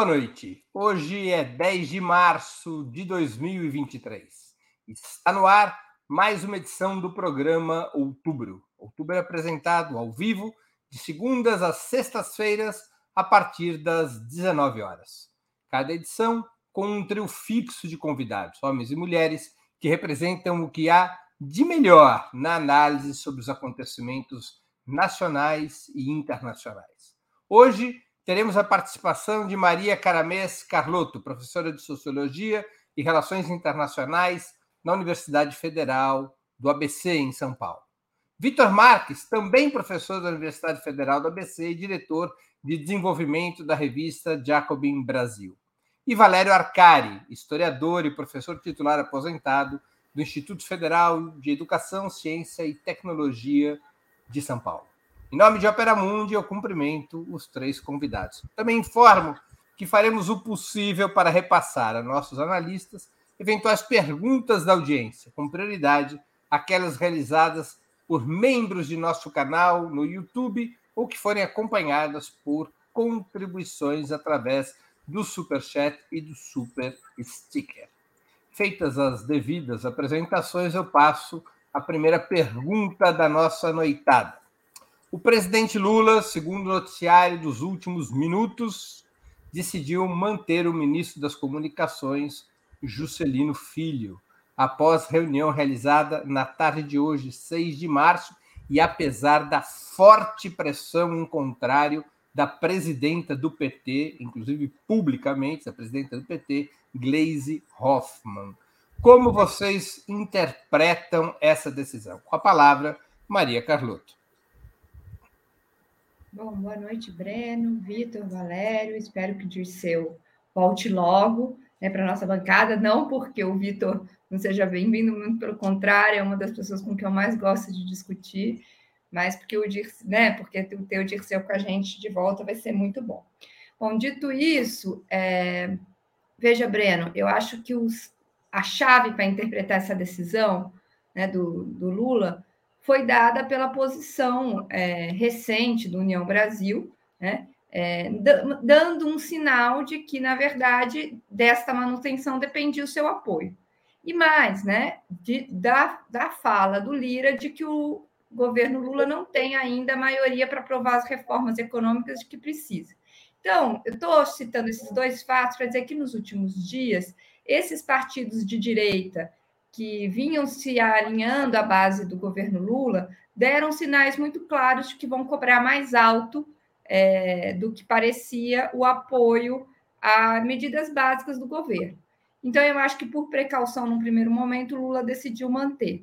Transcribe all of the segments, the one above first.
Boa noite. Hoje é 10 de março de 2023. Está no ar mais uma edição do programa Outubro. Outubro é apresentado ao vivo de segundas às sextas-feiras a partir das 19 horas. Cada edição com um trio fixo de convidados, homens e mulheres, que representam o que há de melhor na análise sobre os acontecimentos nacionais e internacionais. Hoje teremos a participação de Maria Caramés Carlotto, professora de Sociologia e Relações Internacionais na Universidade Federal do ABC, em São Paulo. Vitor Marques, também professor da Universidade Federal do ABC e diretor de desenvolvimento da revista Jacobin Brasil. E Valério Arcari, historiador e professor titular aposentado do Instituto Federal de Educação, Ciência e Tecnologia de São Paulo. Em nome de Opera Mundi, eu cumprimento os três convidados. Também informo que faremos o possível para repassar a nossos analistas eventuais perguntas da audiência, com prioridade aquelas realizadas por membros de nosso canal no YouTube ou que forem acompanhadas por contribuições através do Super Chat e do Super Sticker. Feitas as devidas apresentações, eu passo a primeira pergunta da nossa noitada. O presidente Lula, segundo o noticiário dos últimos minutos, decidiu manter o ministro das Comunicações, Juscelino Filho, após reunião realizada na tarde de hoje, 6 de março, e apesar da forte pressão em contrário da presidenta do PT, inclusive publicamente, a presidenta do PT, Gleisi Hoffmann. Como vocês interpretam essa decisão? Com a palavra, Maria Carlotto. Bom, boa noite, Breno, Vitor, Valério. Espero que o Dirceu volte logo né, para a nossa bancada. Não porque o Vitor não seja bem-vindo, muito pelo contrário, é uma das pessoas com quem eu mais gosto de discutir, mas porque o Dirceu, né, porque ter o Dirceu com a gente de volta vai ser muito bom. Bom, dito isso, é... veja, Breno, eu acho que os... a chave para interpretar essa decisão né, do, do Lula foi dada pela posição é, recente do União Brasil, né, é, dando um sinal de que, na verdade, desta manutenção dependia o seu apoio. E mais, né, de, da, da fala do Lira de que o governo Lula não tem ainda a maioria para aprovar as reformas econômicas de que precisa. Então, eu estou citando esses dois fatos para dizer que nos últimos dias, esses partidos de direita que vinham se alinhando à base do governo Lula deram sinais muito claros de que vão cobrar mais alto é, do que parecia o apoio a medidas básicas do governo. Então, eu acho que por precaução, num primeiro momento, Lula decidiu manter.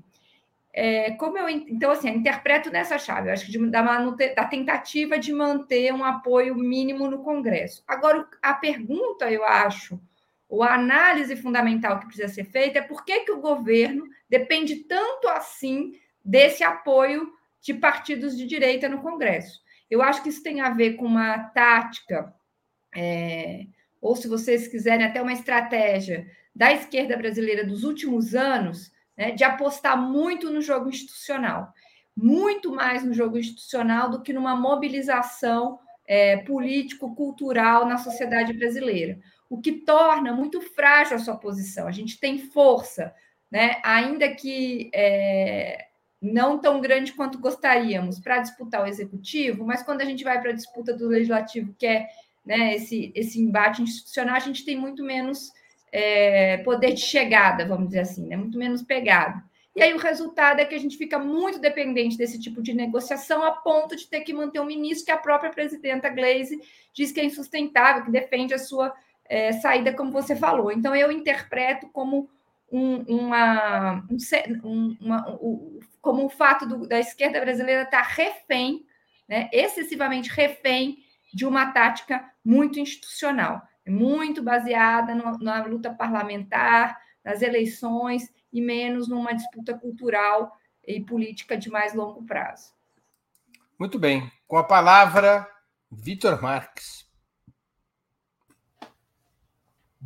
É, como eu, então, assim, eu interpreto nessa chave, eu acho que de, da, da tentativa de manter um apoio mínimo no Congresso. Agora, a pergunta, eu acho, a análise fundamental que precisa ser feita é por que, que o governo depende tanto assim desse apoio de partidos de direita no Congresso. Eu acho que isso tem a ver com uma tática, é, ou se vocês quiserem, até uma estratégia da esquerda brasileira dos últimos anos, né, de apostar muito no jogo institucional, muito mais no jogo institucional do que numa mobilização é, político-cultural na sociedade brasileira o que torna muito frágil a sua posição. A gente tem força, né? ainda que é, não tão grande quanto gostaríamos, para disputar o executivo, mas quando a gente vai para a disputa do legislativo, que é né, esse, esse embate institucional, a gente tem muito menos é, poder de chegada, vamos dizer assim, né? muito menos pegada. E aí o resultado é que a gente fica muito dependente desse tipo de negociação, a ponto de ter que manter um ministro que a própria presidenta Glaze diz que é insustentável, que defende a sua é, saída, como você falou. Então, eu interpreto como um, uma, um, uma, um, como o fato do, da esquerda brasileira estar refém, né, excessivamente refém de uma tática muito institucional, muito baseada no, na luta parlamentar, nas eleições e menos numa disputa cultural e política de mais longo prazo. Muito bem. Com a palavra, Vitor Marques.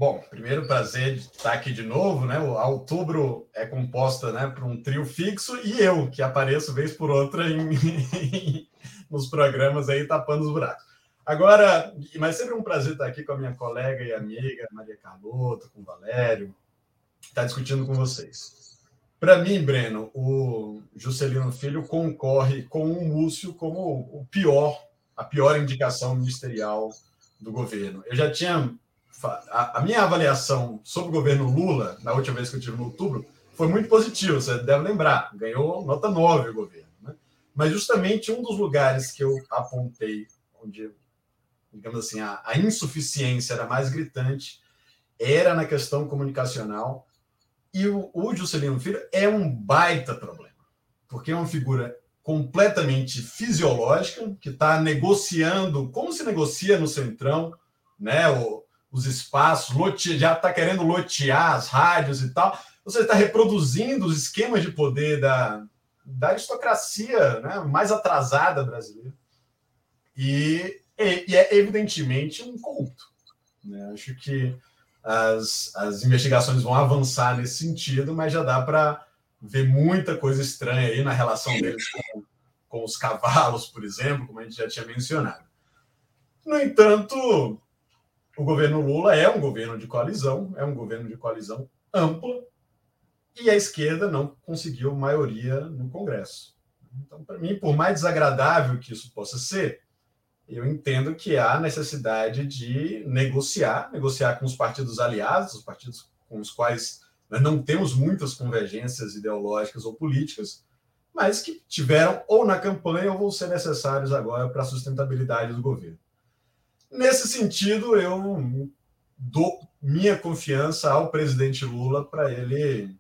Bom, primeiro prazer estar aqui de novo, né? O outubro é composta, né, por um trio fixo e eu que apareço vez por outra em, nos programas aí tapando os buracos. Agora, mas sempre um prazer estar aqui com a minha colega e amiga Maria Carlota, com o Valério, estar discutindo com vocês. Para mim, Breno, o Juscelino Filho concorre com o Múcio como o pior, a pior indicação ministerial do governo. Eu já tinha a, minha avaliação sobre o governo Lula, na última vez que eu tive no outubro, foi muito positiva, você deve lembrar, ganhou nota 9 o governo. Né? Mas justamente um dos lugares que eu apontei, onde, digamos assim, a, a insuficiência era mais gritante, era na questão comunicacional. E o, o Juscelino Filho é um baita problema, porque é uma figura completamente fisiológica, que está negociando, como se negocia no Centrão, né? O, os espaços, lote, já está querendo lotear as rádios e tal. Você está reproduzindo os esquemas de poder da, da aristocracia né, mais atrasada brasileira. E, e, e é evidentemente um culto. Né? Acho que as, as investigações vão avançar nesse sentido, mas já dá para ver muita coisa estranha aí na relação deles com, com os cavalos, por exemplo, como a gente já tinha mencionado. No entanto, o governo Lula é um governo de coalizão, é um governo de coalizão ampla, e a esquerda não conseguiu maioria no Congresso. Então, para mim, por mais desagradável que isso possa ser, eu entendo que há necessidade de negociar, negociar com os partidos aliados, os partidos com os quais nós não temos muitas convergências ideológicas ou políticas, mas que tiveram ou na campanha ou vão ser necessários agora para a sustentabilidade do governo. Nesse sentido, eu dou minha confiança ao presidente Lula para ele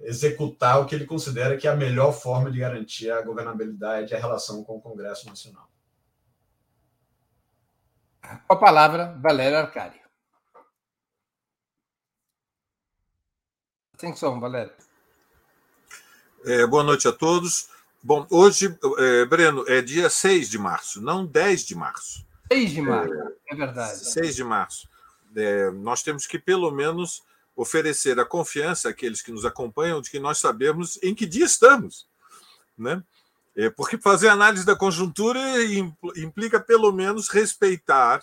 executar o que ele considera que é a melhor forma de garantir a governabilidade e a relação com o Congresso Nacional. Com a palavra, Valério Arcari. Atenção, Valério. É, boa noite a todos. Bom, hoje, é, Breno, é dia 6 de março, não 10 de março. 6 de março, é, é verdade. 6 de março. É, nós temos que, pelo menos, oferecer a confiança àqueles que nos acompanham de que nós sabemos em que dia estamos. Né? É, porque fazer análise da conjuntura implica, pelo menos, respeitar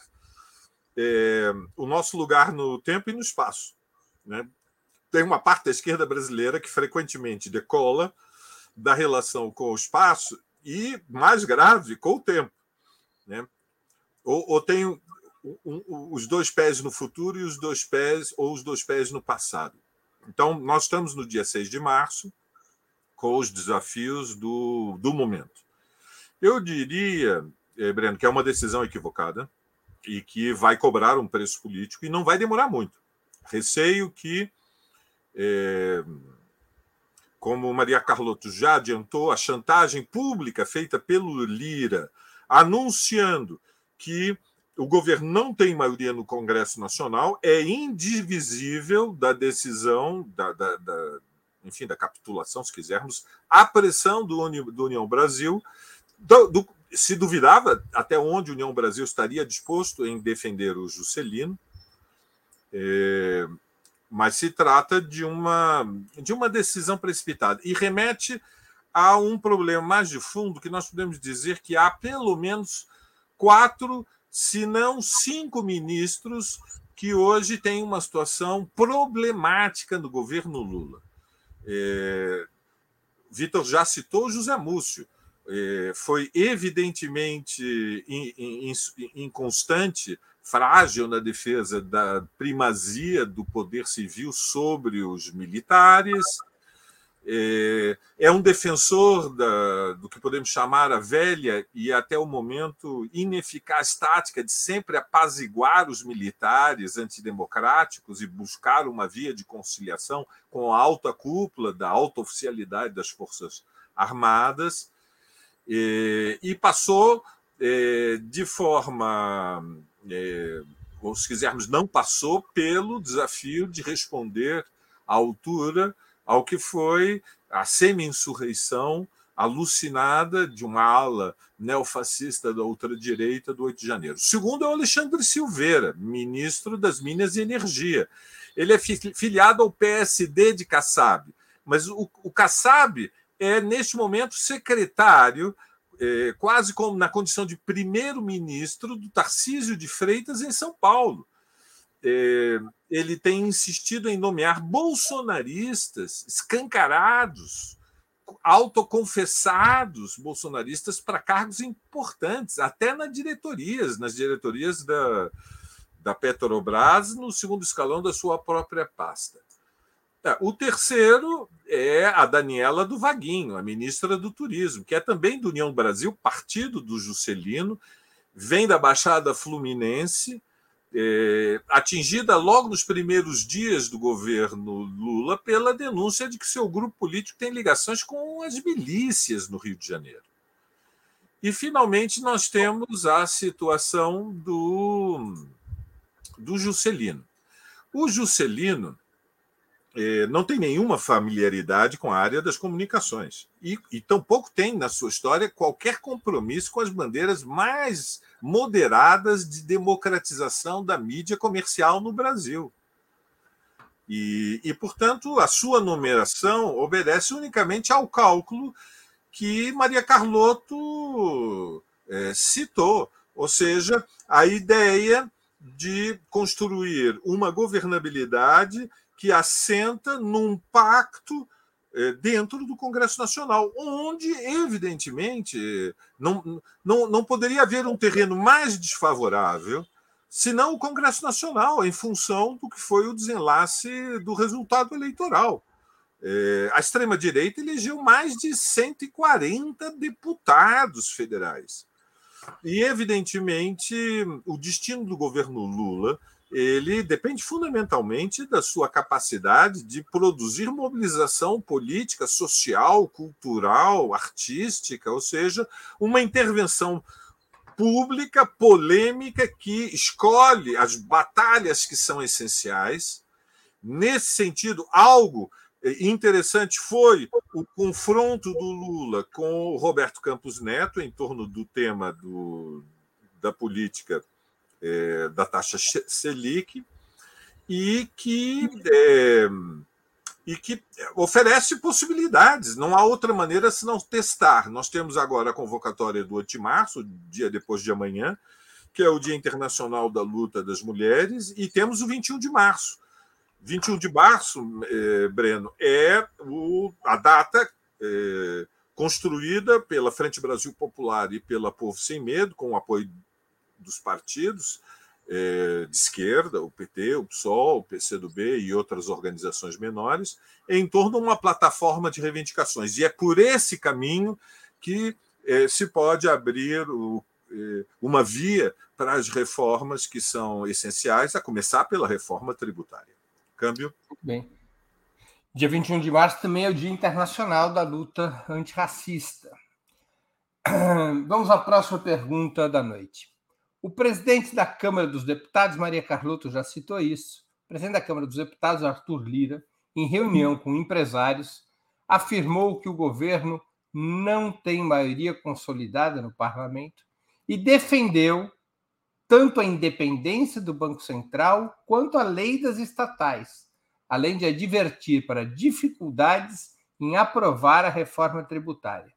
é, o nosso lugar no tempo e no espaço. Né? Tem uma parte da esquerda brasileira que frequentemente decola da relação com o espaço e, mais grave, com o tempo. Né? Ou, ou tem um, um, os dois pés no futuro e os dois pés, ou os dois pés no passado. Então, nós estamos no dia 6 de março, com os desafios do, do momento. Eu diria, eh, Breno, que é uma decisão equivocada e que vai cobrar um preço político e não vai demorar muito. Receio que, é, como Maria Carlotto já adiantou, a chantagem pública feita pelo Lira, anunciando que o governo não tem maioria no Congresso Nacional, é indivisível da decisão, da, da, da enfim, da capitulação, se quisermos, a pressão do, Uni, do União Brasil. Do, do, se duvidava até onde a União Brasil estaria disposto em defender o Juscelino, é, mas se trata de uma, de uma decisão precipitada e remete a um problema mais de fundo que nós podemos dizer que há pelo menos quatro, se não cinco ministros que hoje têm uma situação problemática no governo Lula. É, Vitor já citou José Múcio. É, foi evidentemente inconstante, frágil na defesa da primazia do poder civil sobre os militares é, é um defensor da, do que podemos chamar a velha e até o momento ineficaz tática de sempre apaziguar os militares antidemocráticos e buscar uma via de conciliação com a alta cúpula da alta oficialidade das Forças Armadas. É, e passou é, de forma, ou se quisermos, não passou pelo desafio de responder à altura ao que foi a semi-insurreição alucinada de uma ala neofascista da ultradireita do 8 de janeiro. O segundo é o Alexandre Silveira, ministro das Minas e Energia. Ele é filiado ao PSD de Kassab, mas o, o Kassab é, neste momento, secretário é, quase como na condição de primeiro-ministro do Tarcísio de Freitas em São Paulo. É, ele tem insistido em nomear bolsonaristas escancarados, autoconfessados bolsonaristas para cargos importantes, até nas diretorias, nas diretorias da, da Petrobras, no segundo escalão da sua própria pasta. É, o terceiro é a Daniela do Vaguinho, a ministra do Turismo, que é também do União Brasil, partido do Juscelino, vem da Baixada Fluminense, é, atingida logo nos primeiros dias do governo Lula pela denúncia de que seu grupo político tem ligações com as milícias no Rio de Janeiro. E, finalmente, nós temos a situação do, do Juscelino. O Juscelino é, não tem nenhuma familiaridade com a área das comunicações e, e tampouco tem na sua história qualquer compromisso com as bandeiras mais moderadas de democratização da mídia comercial no Brasil. E, e, portanto, a sua numeração obedece unicamente ao cálculo que Maria Carlotto é, citou, ou seja, a ideia de construir uma governabilidade que assenta num pacto eh, dentro do Congresso Nacional, onde, evidentemente, não, não, não poderia haver um terreno mais desfavorável senão o Congresso Nacional, em função do que foi o desenlace do resultado eleitoral. Eh, a extrema-direita elegeu mais de 140 deputados federais. E, evidentemente, o destino do governo Lula ele depende fundamentalmente da sua capacidade de produzir mobilização política, social, cultural, artística, ou seja, uma intervenção pública, polêmica, que escolhe as batalhas que são essenciais. Nesse sentido, algo interessante foi o confronto do Lula com o Roberto Campos Neto em torno do tema do, da política é, da taxa Selic e que, é, e que oferece possibilidades. Não há outra maneira senão testar. Nós temos agora a convocatória do 8 de março, dia depois de amanhã, que é o Dia Internacional da Luta das Mulheres, e temos o 21 de março. 21 de março, é, Breno, é o, a data é, construída pela Frente Brasil Popular e pela Povo Sem Medo, com o apoio dos partidos é, de esquerda, o PT, o PSOL, o PCdoB e outras organizações menores, em torno de uma plataforma de reivindicações. E é por esse caminho que é, se pode abrir o, é, uma via para as reformas que são essenciais, a começar pela reforma tributária. Câmbio? Muito bem. Dia 21 de março também é o Dia Internacional da Luta Antirracista. Vamos à próxima pergunta da noite. O presidente da Câmara dos Deputados, Maria Carlotto, já citou isso. O presidente da Câmara dos Deputados, Arthur Lira, em reunião com empresários, afirmou que o governo não tem maioria consolidada no parlamento e defendeu tanto a independência do Banco Central quanto a lei das estatais, além de advertir para dificuldades em aprovar a reforma tributária.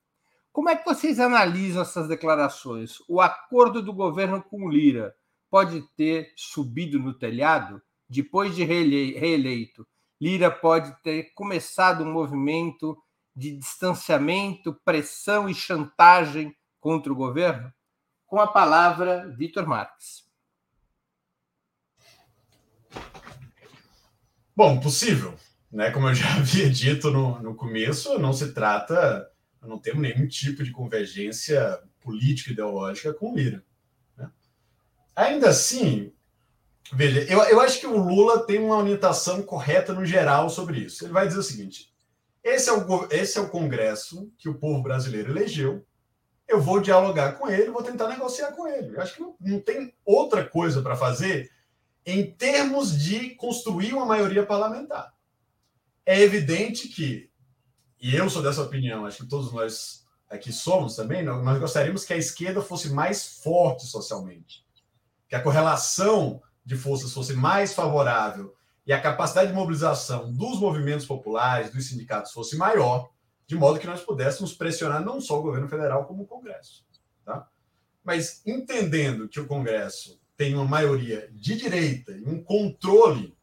Como é que vocês analisam essas declarações? O acordo do governo com Lira pode ter subido no telhado? Depois de reeleito, Lira pode ter começado um movimento de distanciamento, pressão e chantagem contra o governo? Com a palavra, Vitor Marques. Bom, possível. Né? Como eu já havia dito no, no começo, não se trata não temos nenhum tipo de convergência política ideológica com o Lira. Né? Ainda assim, veja, eu, eu acho que o Lula tem uma orientação correta no geral sobre isso. Ele vai dizer o seguinte: esse é o, esse é o Congresso que o povo brasileiro elegeu. Eu vou dialogar com ele, vou tentar negociar com ele. Eu acho que não, não tem outra coisa para fazer em termos de construir uma maioria parlamentar. É evidente que e eu sou dessa opinião, acho que todos nós aqui somos também, nós gostaríamos que a esquerda fosse mais forte socialmente, que a correlação de forças fosse mais favorável e a capacidade de mobilização dos movimentos populares, dos sindicatos fosse maior de modo que nós pudéssemos pressionar não só o governo federal, como o Congresso. Tá? Mas entendendo que o Congresso tem uma maioria de direita e um controle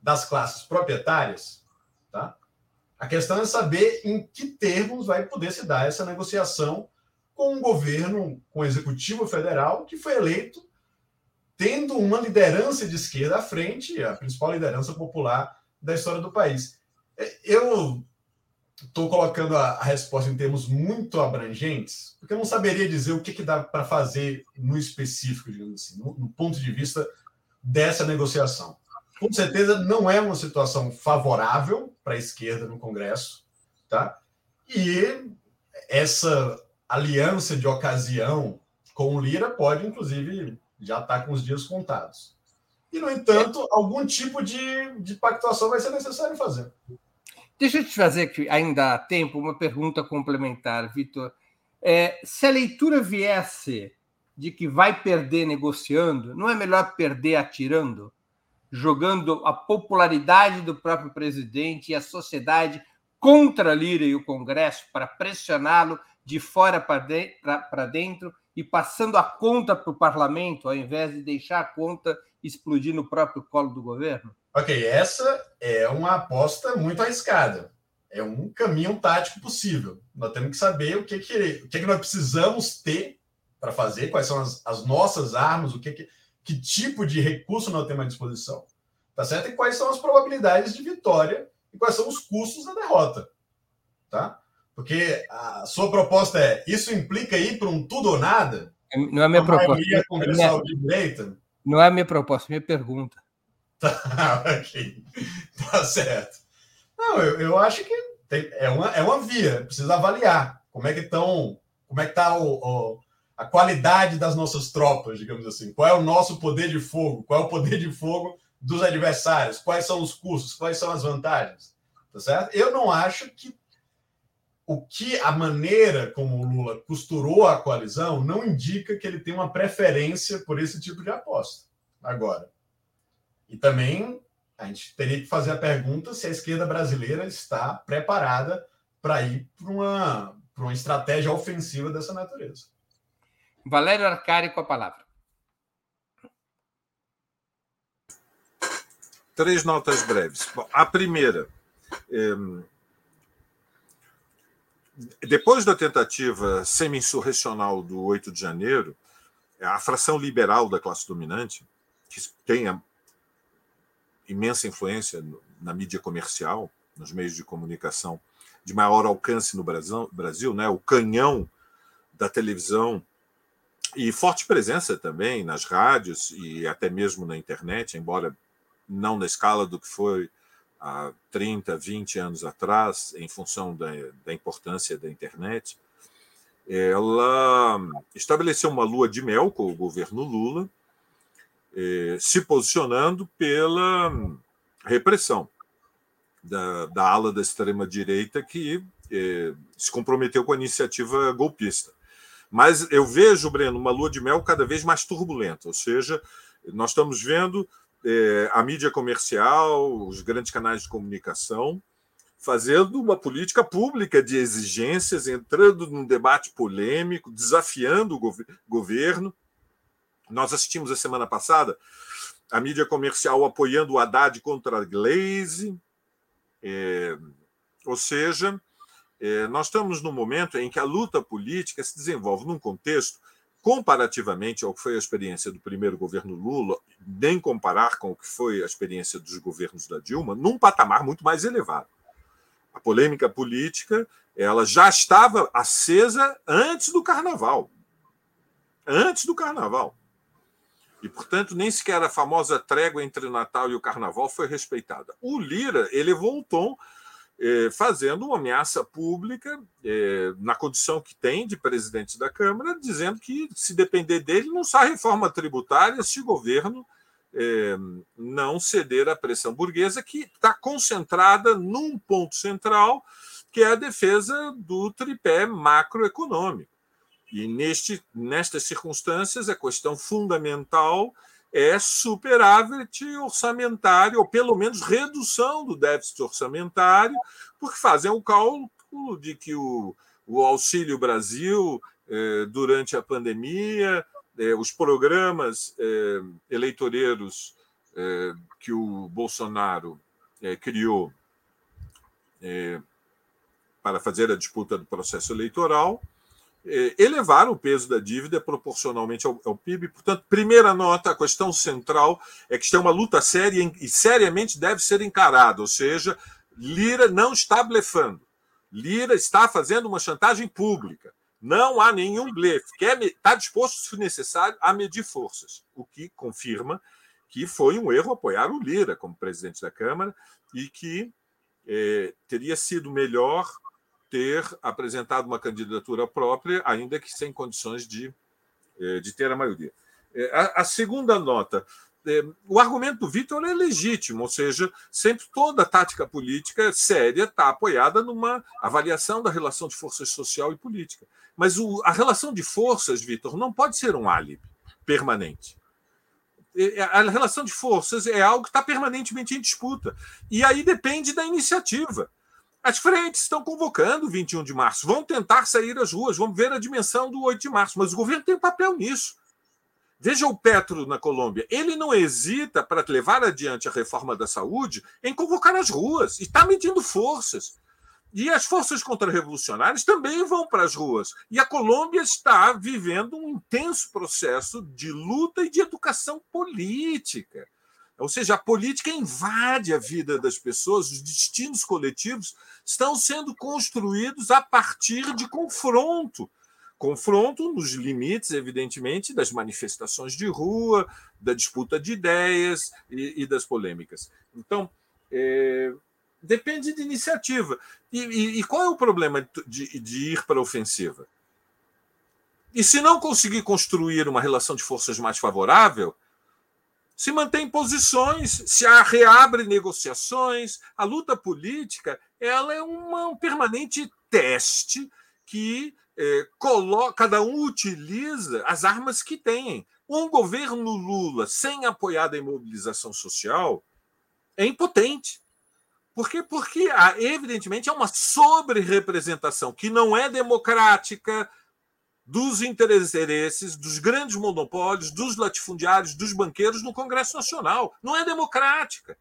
das classes proprietárias, tá? A questão é saber em que termos vai poder se dar essa negociação com um governo, com o executivo federal, que foi eleito tendo uma liderança de esquerda à frente, a principal liderança popular da história do país. Eu estou colocando a, a, resposta em termos muito abrangentes, porque eu não saberia dizer o que, que dá para fazer no específico, digamos assim, no, no, ponto de vista dessa negociação. Com certeza não é uma situação favorável para a esquerda no Congresso, tá? E essa aliança de ocasião com o Lira pode, inclusive, já estar tá com os dias contados. E, no entanto, algum tipo de, de pactuação vai ser necessário fazer. Deixa eu te fazer, que ainda há tempo, uma pergunta complementar, Vitor. É, se a leitura viesse de que vai perder negociando, não é melhor perder atirando? Jogando a popularidade do próprio presidente e a sociedade contra Lira e o Congresso para pressioná-lo de fora para dentro e passando a conta para o parlamento, ao invés de deixar a conta explodir no próprio colo do governo? Ok, essa é uma aposta muito arriscada. É um caminho tático possível. Nós temos que saber o que, que, o que, que nós precisamos ter para fazer, quais são as, as, nossas armas, o que, que, que tipo de recurso nós temos à disposição. Tá certo? E quais são as probabilidades de vitória e quais são os custos da derrota. Tá? Porque a sua proposta é: isso implica ir para um tudo ou nada? Não é minha proposta. Minha, de direita? Não é minha proposta, é minha pergunta. Tá, ok. Tá certo. Não, eu, eu acho que tem, é, uma, é uma via, precisa avaliar como é que estão, como é que está o, o, a qualidade das nossas tropas, digamos assim. Qual é o nosso poder de fogo? Qual é o poder de fogo dos adversários? Quais são os custos? Quais são as vantagens? Tá certo? Eu não acho que o que a maneira como o Lula costurou a coalizão não indica que ele tem uma preferência por esse tipo de aposta. Agora, e também a gente teria que fazer a pergunta se a esquerda brasileira está preparada para ir para uma, uma estratégia ofensiva dessa natureza. Valério Arcari com a palavra. Três notas breves. Bom, a primeira. É... Depois da tentativa semi-insurrecional do 8 de janeiro, a fração liberal da classe dominante, que tem imensa influência na mídia comercial, nos meios de comunicação de maior alcance no Brasil, Brasil né? o canhão da televisão e forte presença também nas rádios e até mesmo na internet, embora não na escala do que foi há 30, 20 anos atrás, em função da, da importância da internet, ela estabeleceu uma lua de mel com o governo Lula, eh, se posicionando pela repressão da, da ala da extrema-direita que eh, se comprometeu com a iniciativa golpista. Mas eu vejo, Breno, uma lua de mel cada vez mais turbulenta, ou seja, nós estamos vendo eh, a mídia comercial, os grandes canais de comunicação, fazendo uma política pública de exigências, entrando num debate polêmico, desafiando o gov governo, nós assistimos a semana passada a mídia comercial apoiando o Haddad contra a Glaze, é, ou seja, é, nós estamos num momento em que a luta política se desenvolve num contexto comparativamente ao que foi a experiência do primeiro governo Lula, nem comparar com o que foi a experiência dos governos da Dilma, num patamar muito mais elevado. A polêmica política ela já estava acesa antes do Carnaval. Antes do Carnaval. E, portanto, nem sequer a famosa trégua entre Natal e o Carnaval foi respeitada. O Lira elevou o tom eh, fazendo uma ameaça pública, eh, na condição que tem de presidente da Câmara, dizendo que, se depender dele, não sai reforma tributária se o governo eh, não ceder à pressão burguesa, que está concentrada num ponto central, que é a defesa do tripé macroeconômico. E neste, nestas circunstâncias, a questão fundamental é superávit orçamentário, ou pelo menos redução do déficit orçamentário, porque fazem o cálculo de que o, o Auxílio Brasil, eh, durante a pandemia, eh, os programas eh, eleitoreiros que o Bolsonaro criou para fazer a disputa do processo eleitoral, elevaram o peso da dívida proporcionalmente ao, ao, PIB. Portanto, primeira nota, a questão central é que isto é uma luta séria e seriamente deve ser encarada, ou seja, Lira não está blefando. Lira está fazendo uma chantagem pública. Não há nenhum blefe. Está disposto, se necessário, a medir forças, o que confirma que foi um erro apoiar o Lira como presidente da Câmara e que é, teria sido melhor ter apresentado uma candidatura própria, ainda que sem condições de, é, de ter a maioria. É, a, segunda nota é, o argumento do Vitor é legítimo, ou seja, sempre toda tática política séria está apoiada numa avaliação da relação de forças social e política. Mas a relação de forças, Vitor, não pode ser um álibi permanente. A relação de forças é algo que está permanentemente em disputa. E aí depende da iniciativa. As frentes estão convocando o 21 de março, vão tentar sair às ruas, vamos ver a dimensão do 8 de março, mas o governo tem um papel nisso. Veja o Petro na Colômbia. Ele não hesita para levar adiante a reforma da saúde em convocar as ruas e está medindo forças. E as forças contra-revolucionárias também vão para as ruas. E a Colômbia está vivendo um intenso processo de luta e de educação política. Ou seja, a política invade a vida das pessoas, os destinos coletivos estão sendo construídos a partir de confronto confronto nos limites, evidentemente, das manifestações de rua, da disputa de ideias e, e das polêmicas. Então, é, depende de iniciativa. E, e, e, qual é o problema de, de ir para a ofensiva? E se não conseguir construir uma relação de forças mais favorável, se mantém posições, se reabre negociações. A luta política ela é uma, um permanente teste que é, coloca, cada um utiliza as armas que tem. Um governo Lula sem apoiar a imobilização social é impotente. Por quê? Porque, evidentemente, é uma sobre-representação que não é democrática dos interesses dos grandes monopólios, dos latifundiários, dos banqueiros no Congresso Nacional. Não é democrática.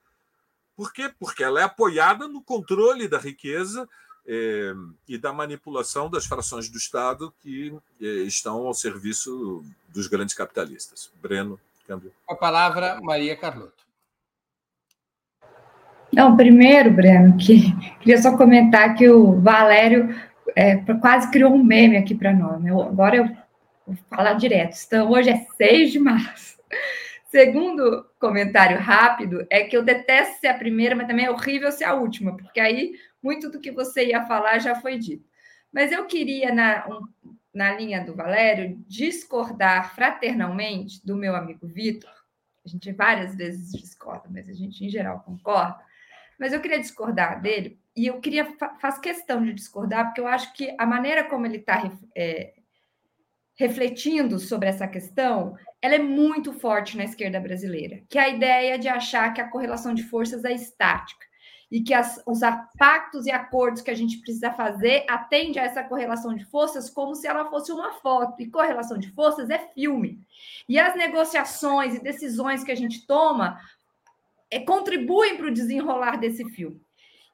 Por quê? Porque ela é apoiada no controle da riqueza é, e da manipulação das frações do Estado que é, estão ao serviço dos grandes capitalistas. Breno, câmbio. A palavra, Maria Carlotto. Não, primeiro, Breno, que queria só comentar que o Valério é, quase criou um meme aqui para nós. Né? Agora eu vou falar direto. Então, hoje é 6 de março. Segundo comentário rápido é que eu detesto ser a primeira, mas também é horrível ser a última, porque aí muito do que você ia falar já foi dito. Mas eu queria, na, um, na linha do Valério, discordar fraternalmente do meu amigo Vitor. A gente várias vezes discorda, mas a gente, em geral, concorda. Mas eu queria discordar dele, e eu queria faz questão de discordar, porque eu acho que a maneira como ele está é, refletindo sobre essa questão, ela é muito forte na esquerda brasileira, que é a ideia de achar que a correlação de forças é estática e que as, os pactos e acordos que a gente precisa fazer atende a essa correlação de forças como se ela fosse uma foto. E correlação de forças é filme. E as negociações e decisões que a gente toma é, contribuem para o desenrolar desse filme.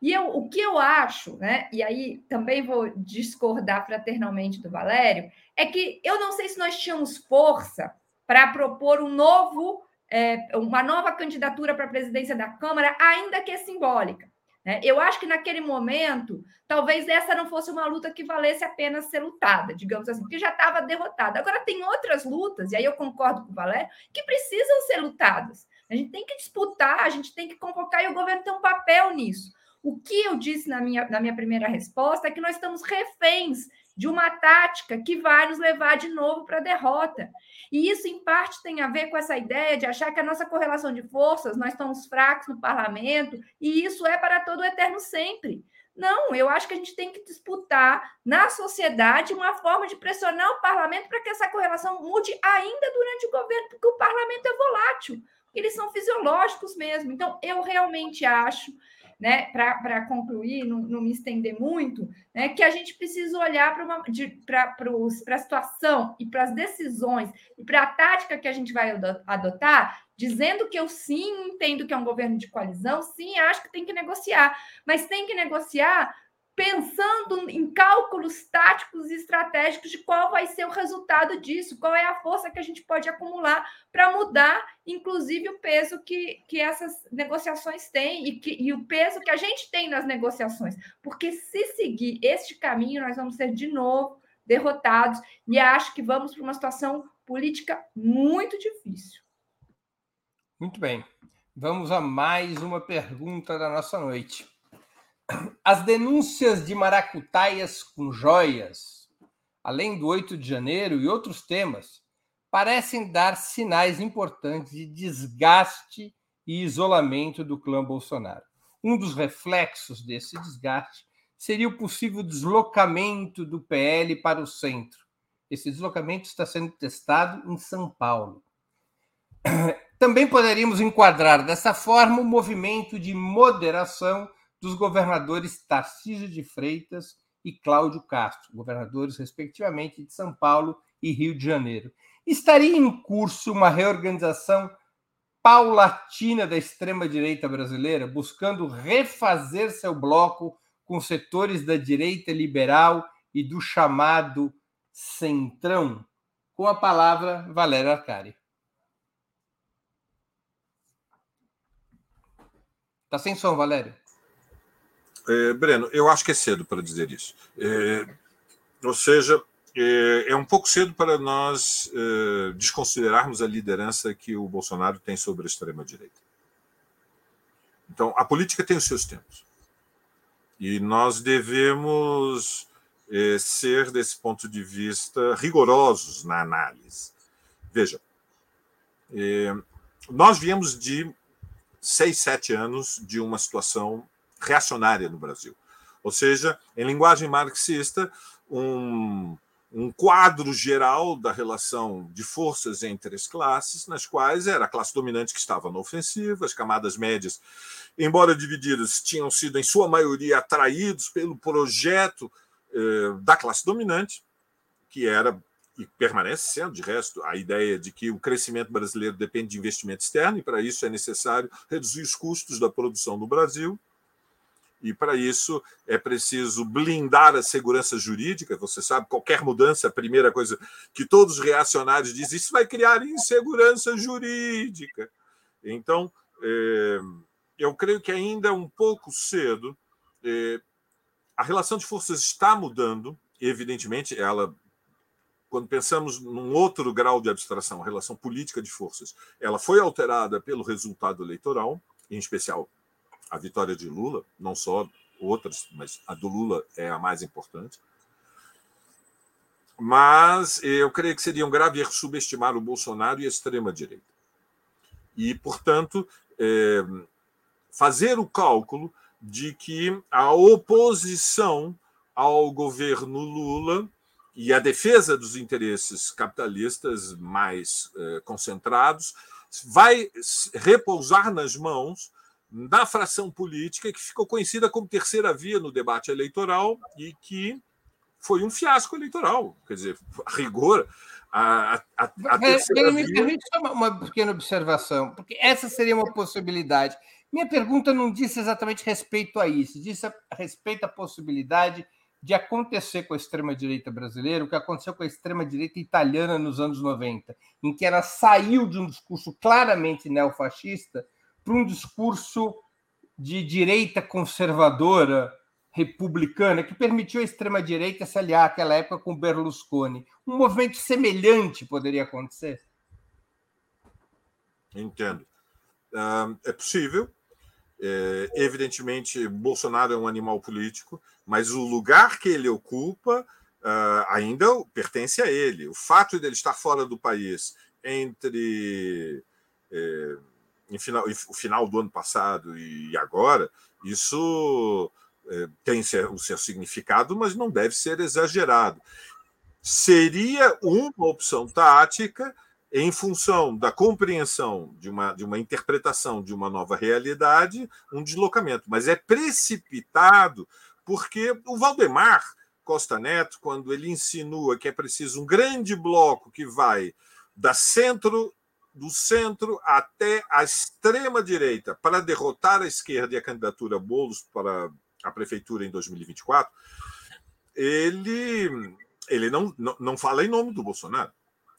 E eu, o que eu acho, né? E aí também vou discordar fraternalmente do Valério, é que eu não sei se nós tínhamos força para propor um novo é, uma nova candidatura para a presidência da Câmara, ainda que é simbólica. Né? Eu acho que naquele momento, talvez essa não fosse uma luta que valesse a pena ser lutada, digamos assim, porque já estava derrotada. Agora, tem outras lutas, e aí eu concordo com o Valério, que precisam ser lutadas. A gente tem que disputar, a gente tem que convocar, e o governo tem um papel nisso. O que eu disse na minha, na minha primeira resposta é que nós estamos reféns de uma tática que vai nos levar de novo para a derrota. E isso, em parte, tem a ver com essa ideia de achar que a nossa correlação de forças, nós estamos fracos no parlamento, e isso é para todo o eterno sempre. Não, eu acho que a gente tem que disputar na sociedade uma forma de pressionar o parlamento para que essa correlação mude ainda durante o governo, porque o parlamento é volátil, eles são fisiológicos mesmo. Então, eu realmente acho né, para concluir, não, não, me estender muito, né, que a gente precisa olhar para a situação e para as decisões e para a tática que a gente vai adotar, dizendo que eu sim entendo que é um governo de coalizão, sim, acho que tem que negociar, mas tem que negociar pensando em cálculos táticos e estratégicos de qual vai ser o resultado disso, qual é a força que a gente pode acumular para mudar, inclusive, o peso que, que essas negociações têm e, que, e o peso que a gente tem nas negociações. Porque se seguir este caminho, nós vamos ser de novo derrotados e acho que vamos para uma situação política muito difícil. Muito bem. Vamos a mais uma pergunta da nossa noite. As denúncias de maracutaias com joias, além do 8 de janeiro e outros temas, parecem dar sinais importantes de desgaste e isolamento do clã Bolsonaro. Um dos reflexos desse desgaste seria o possível deslocamento do PL para o centro. Esse deslocamento está sendo testado em São Paulo. Também poderíamos enquadrar dessa forma o movimento de moderação dos governadores Tarcísio de Freitas e Cláudio Castro, governadores, respectivamente, de São Paulo e Rio de Janeiro. Estaria em curso uma reorganização paulatina da extrema-direita brasileira, buscando refazer seu bloco com setores da direita liberal e do chamado centrão? Com a palavra, Valéria Arcari. Tá sem som, Valério? É, Breno, eu acho que é cedo para dizer isso. É, ou seja, é, é, um pouco cedo para nós é, desconsiderarmos a liderança que o Bolsonaro tem sobre a extrema-direita. Então, a política tem os seus tempos. E nós devemos é, ser, desse ponto de vista, rigorosos na análise. Veja, nós viemos de seis, sete anos de uma situação reacionária no Brasil. Ou seja, em linguagem marxista, um, um quadro geral da relação de forças entre as classes, nas quais era a classe dominante que estava na ofensiva, as camadas médias, embora divididas, tinham sido, em sua maioria, atraídos pelo projeto eh, da classe dominante, que era e permanece sendo, de resto, a ideia de que o crescimento brasileiro depende de investimento externo, e para isso é necessário reduzir os custos da produção no Brasil. E para isso é preciso blindar a segurança jurídica. Você sabe, qualquer mudança, a primeira coisa que todos os reacionários dizem, isso vai criar insegurança jurídica. Então, é, eu creio que ainda é um pouco cedo. É, a relação de forças está mudando, evidentemente, ela. Quando pensamos num outro grau de abstração, a relação política de forças, ela foi alterada pelo resultado eleitoral, em especial a vitória de Lula, não só outras, mas a do Lula é a mais importante. Mas eu creio que seria um grave erro subestimar o Bolsonaro e a extrema-direita. E, portanto, é, fazer o cálculo de que a oposição ao governo Lula e a defesa dos interesses capitalistas mais é, concentrados vai repousar nas mãos da fração política que ficou conhecida como terceira via no debate eleitoral e que foi um fiasco eleitoral. Quer dizer, a rigor, a, a, a terceira me via... permite só uma, uma pequena observação, porque essa seria uma possibilidade. Minha pergunta não disse exatamente respeito a isso, disse a, a respeito à possibilidade de acontecer com a extrema-direita brasileira o que aconteceu com a extrema-direita italiana nos anos 90, em que ela saiu de um discurso claramente neofascista para um discurso de direita conservadora republicana que permitiu a extrema-direita se aliar àquela época com Berlusconi. Um movimento semelhante poderia acontecer? Entendo. é possível. É, evidentemente, Bolsonaro é um animal político, mas o lugar que ele ocupa uh, ainda pertence a ele. O fato de ele estar fora do país entre é, em final, o final do ano passado e agora, isso é, tem o seu significado, mas não deve ser exagerado. Seria uma opção tática em função da compreensão de uma, de uma interpretação de uma nova realidade, um deslocamento. Mas é precipitado porque o Valdemar Costa Neto, quando ele insinua que é preciso um grande bloco que vai da centro do centro até a extrema direita para derrotar a esquerda e a candidatura Bolos para a prefeitura em 2024, ele ele não, não, não fala em nome do Bolsonaro.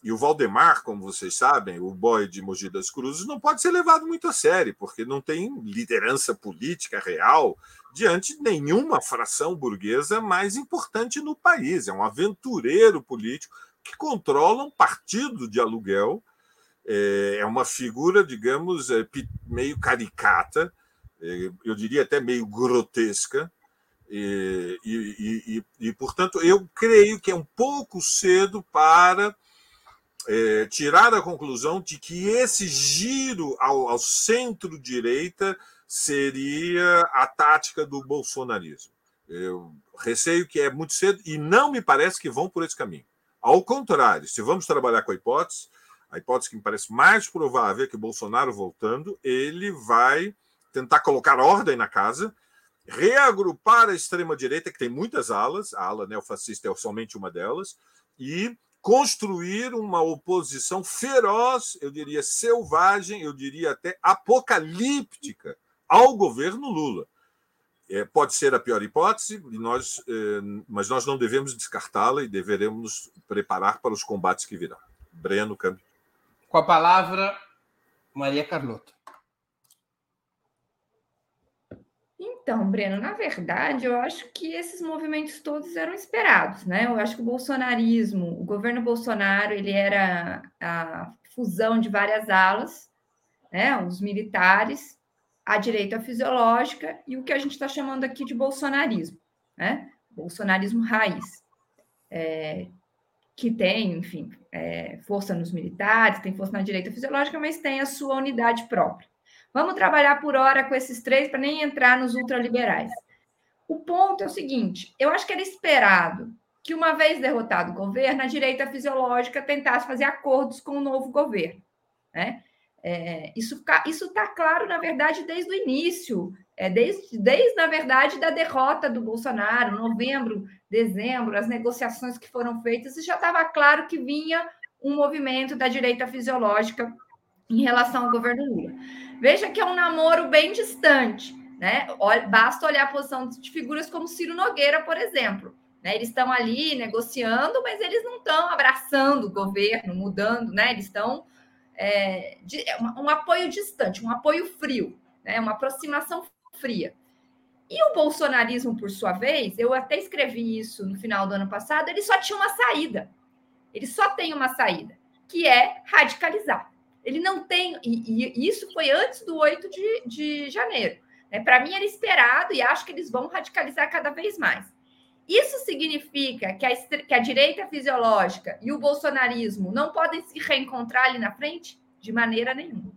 E o Valdemar, como vocês sabem, o boy de Mogi das Cruzes, não pode ser levado muito a sério, porque não tem liderança política real diante de nenhuma fração burguesa mais importante no país. É um aventureiro político que controla um partido de aluguel. É, é uma figura, digamos, é, meio caricata, é, eu diria até meio grotesca, e, e, e, e, portanto, eu creio que é um pouco cedo para é, tirar a conclusão de que esse giro ao, ao centro-direita seria a tática do bolsonarismo. Eu receio que é muito cedo e não me parece que vão por esse caminho. Ao contrário, se vamos trabalhar com a hipótese, a hipótese que me parece mais provável é que Bolsonaro voltando, ele vai tentar colocar ordem na casa reagrupar a extrema-direita, que tem muitas alas, a ala neofascista é somente uma delas, e construir uma oposição feroz, eu diria selvagem, eu diria até apocalíptica ao governo Lula. É, pode ser a pior hipótese, nós, é, mas nós não devemos descartá-la e deveremos nos preparar para os combates que virão. Breno Câmbio. Com a palavra, Maria Carlota. Então, Breno, na verdade, eu acho que esses movimentos todos eram esperados, né? Eu acho que o bolsonarismo, o governo Bolsonaro, ele era a fusão de várias alas, né? Os militares, a direita fisiológica e o que a gente está chamando aqui de bolsonarismo, né? Bolsonarismo raiz, é, que tem, enfim, é, força nos militares, tem força na direita fisiológica, mas tem a sua unidade própria. Vamos trabalhar por hora com esses três para nem entrar nos ultraliberais. O ponto é o seguinte: eu acho que era esperado que, uma vez derrotado o governo, a direita fisiológica tentasse fazer acordos com o novo governo. Né? É, isso está claro, na verdade, desde o início, é, desde, desde, na verdade, da derrota do Bolsonaro, novembro, dezembro, as negociações que foram feitas, e já estava claro que vinha um movimento da direita fisiológica em relação ao governo Lula. Veja que é um namoro bem distante, né? Basta olhar a posição de figuras como Ciro Nogueira, por exemplo. Né? Eles estão ali negociando, mas eles não estão abraçando o governo, mudando, né? Eles estão é, de, é um, um apoio distante, um apoio frio, né? uma aproximação fria. E o bolsonarismo, por sua vez, eu até escrevi isso no final do ano passado, ele só tinha uma saída. Ele só tem uma saída, que é radicalizar. Ele não tem, e, e isso foi antes do 8 de, de janeiro. Né? Para mim, era esperado e acho que eles vão radicalizar cada vez mais. Isso significa que a, que a direita fisiológica e o bolsonarismo não podem se reencontrar ali na frente? De maneira nenhuma.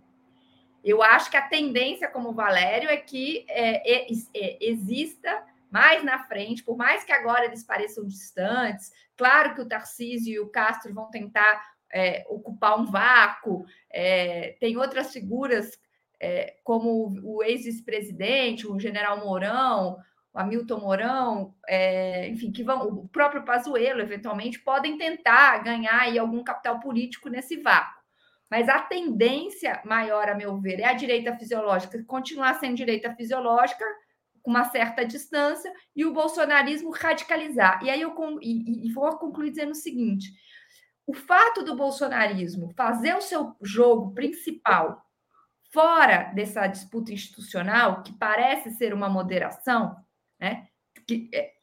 Eu acho que a tendência, como o Valério, é que é, é, é, exista mais na frente, por mais que agora eles pareçam distantes. Claro que o Tarcísio e o Castro vão tentar é, ocupar um vácuo, é, tem outras figuras, é, como o ex-presidente, o general Mourão, o Hamilton Mourão, é, enfim, que vão, o próprio Pazuello, eventualmente, podem tentar ganhar aí algum capital político nesse vácuo. Mas a tendência maior, a meu ver, é a direita fisiológica continuar sendo direita fisiológica, com uma certa distância, e o bolsonarismo radicalizar. E aí eu e, e vou concluir dizendo o seguinte: o fato do bolsonarismo fazer o seu jogo principal fora dessa disputa institucional, que parece ser uma moderação, né? Que, é,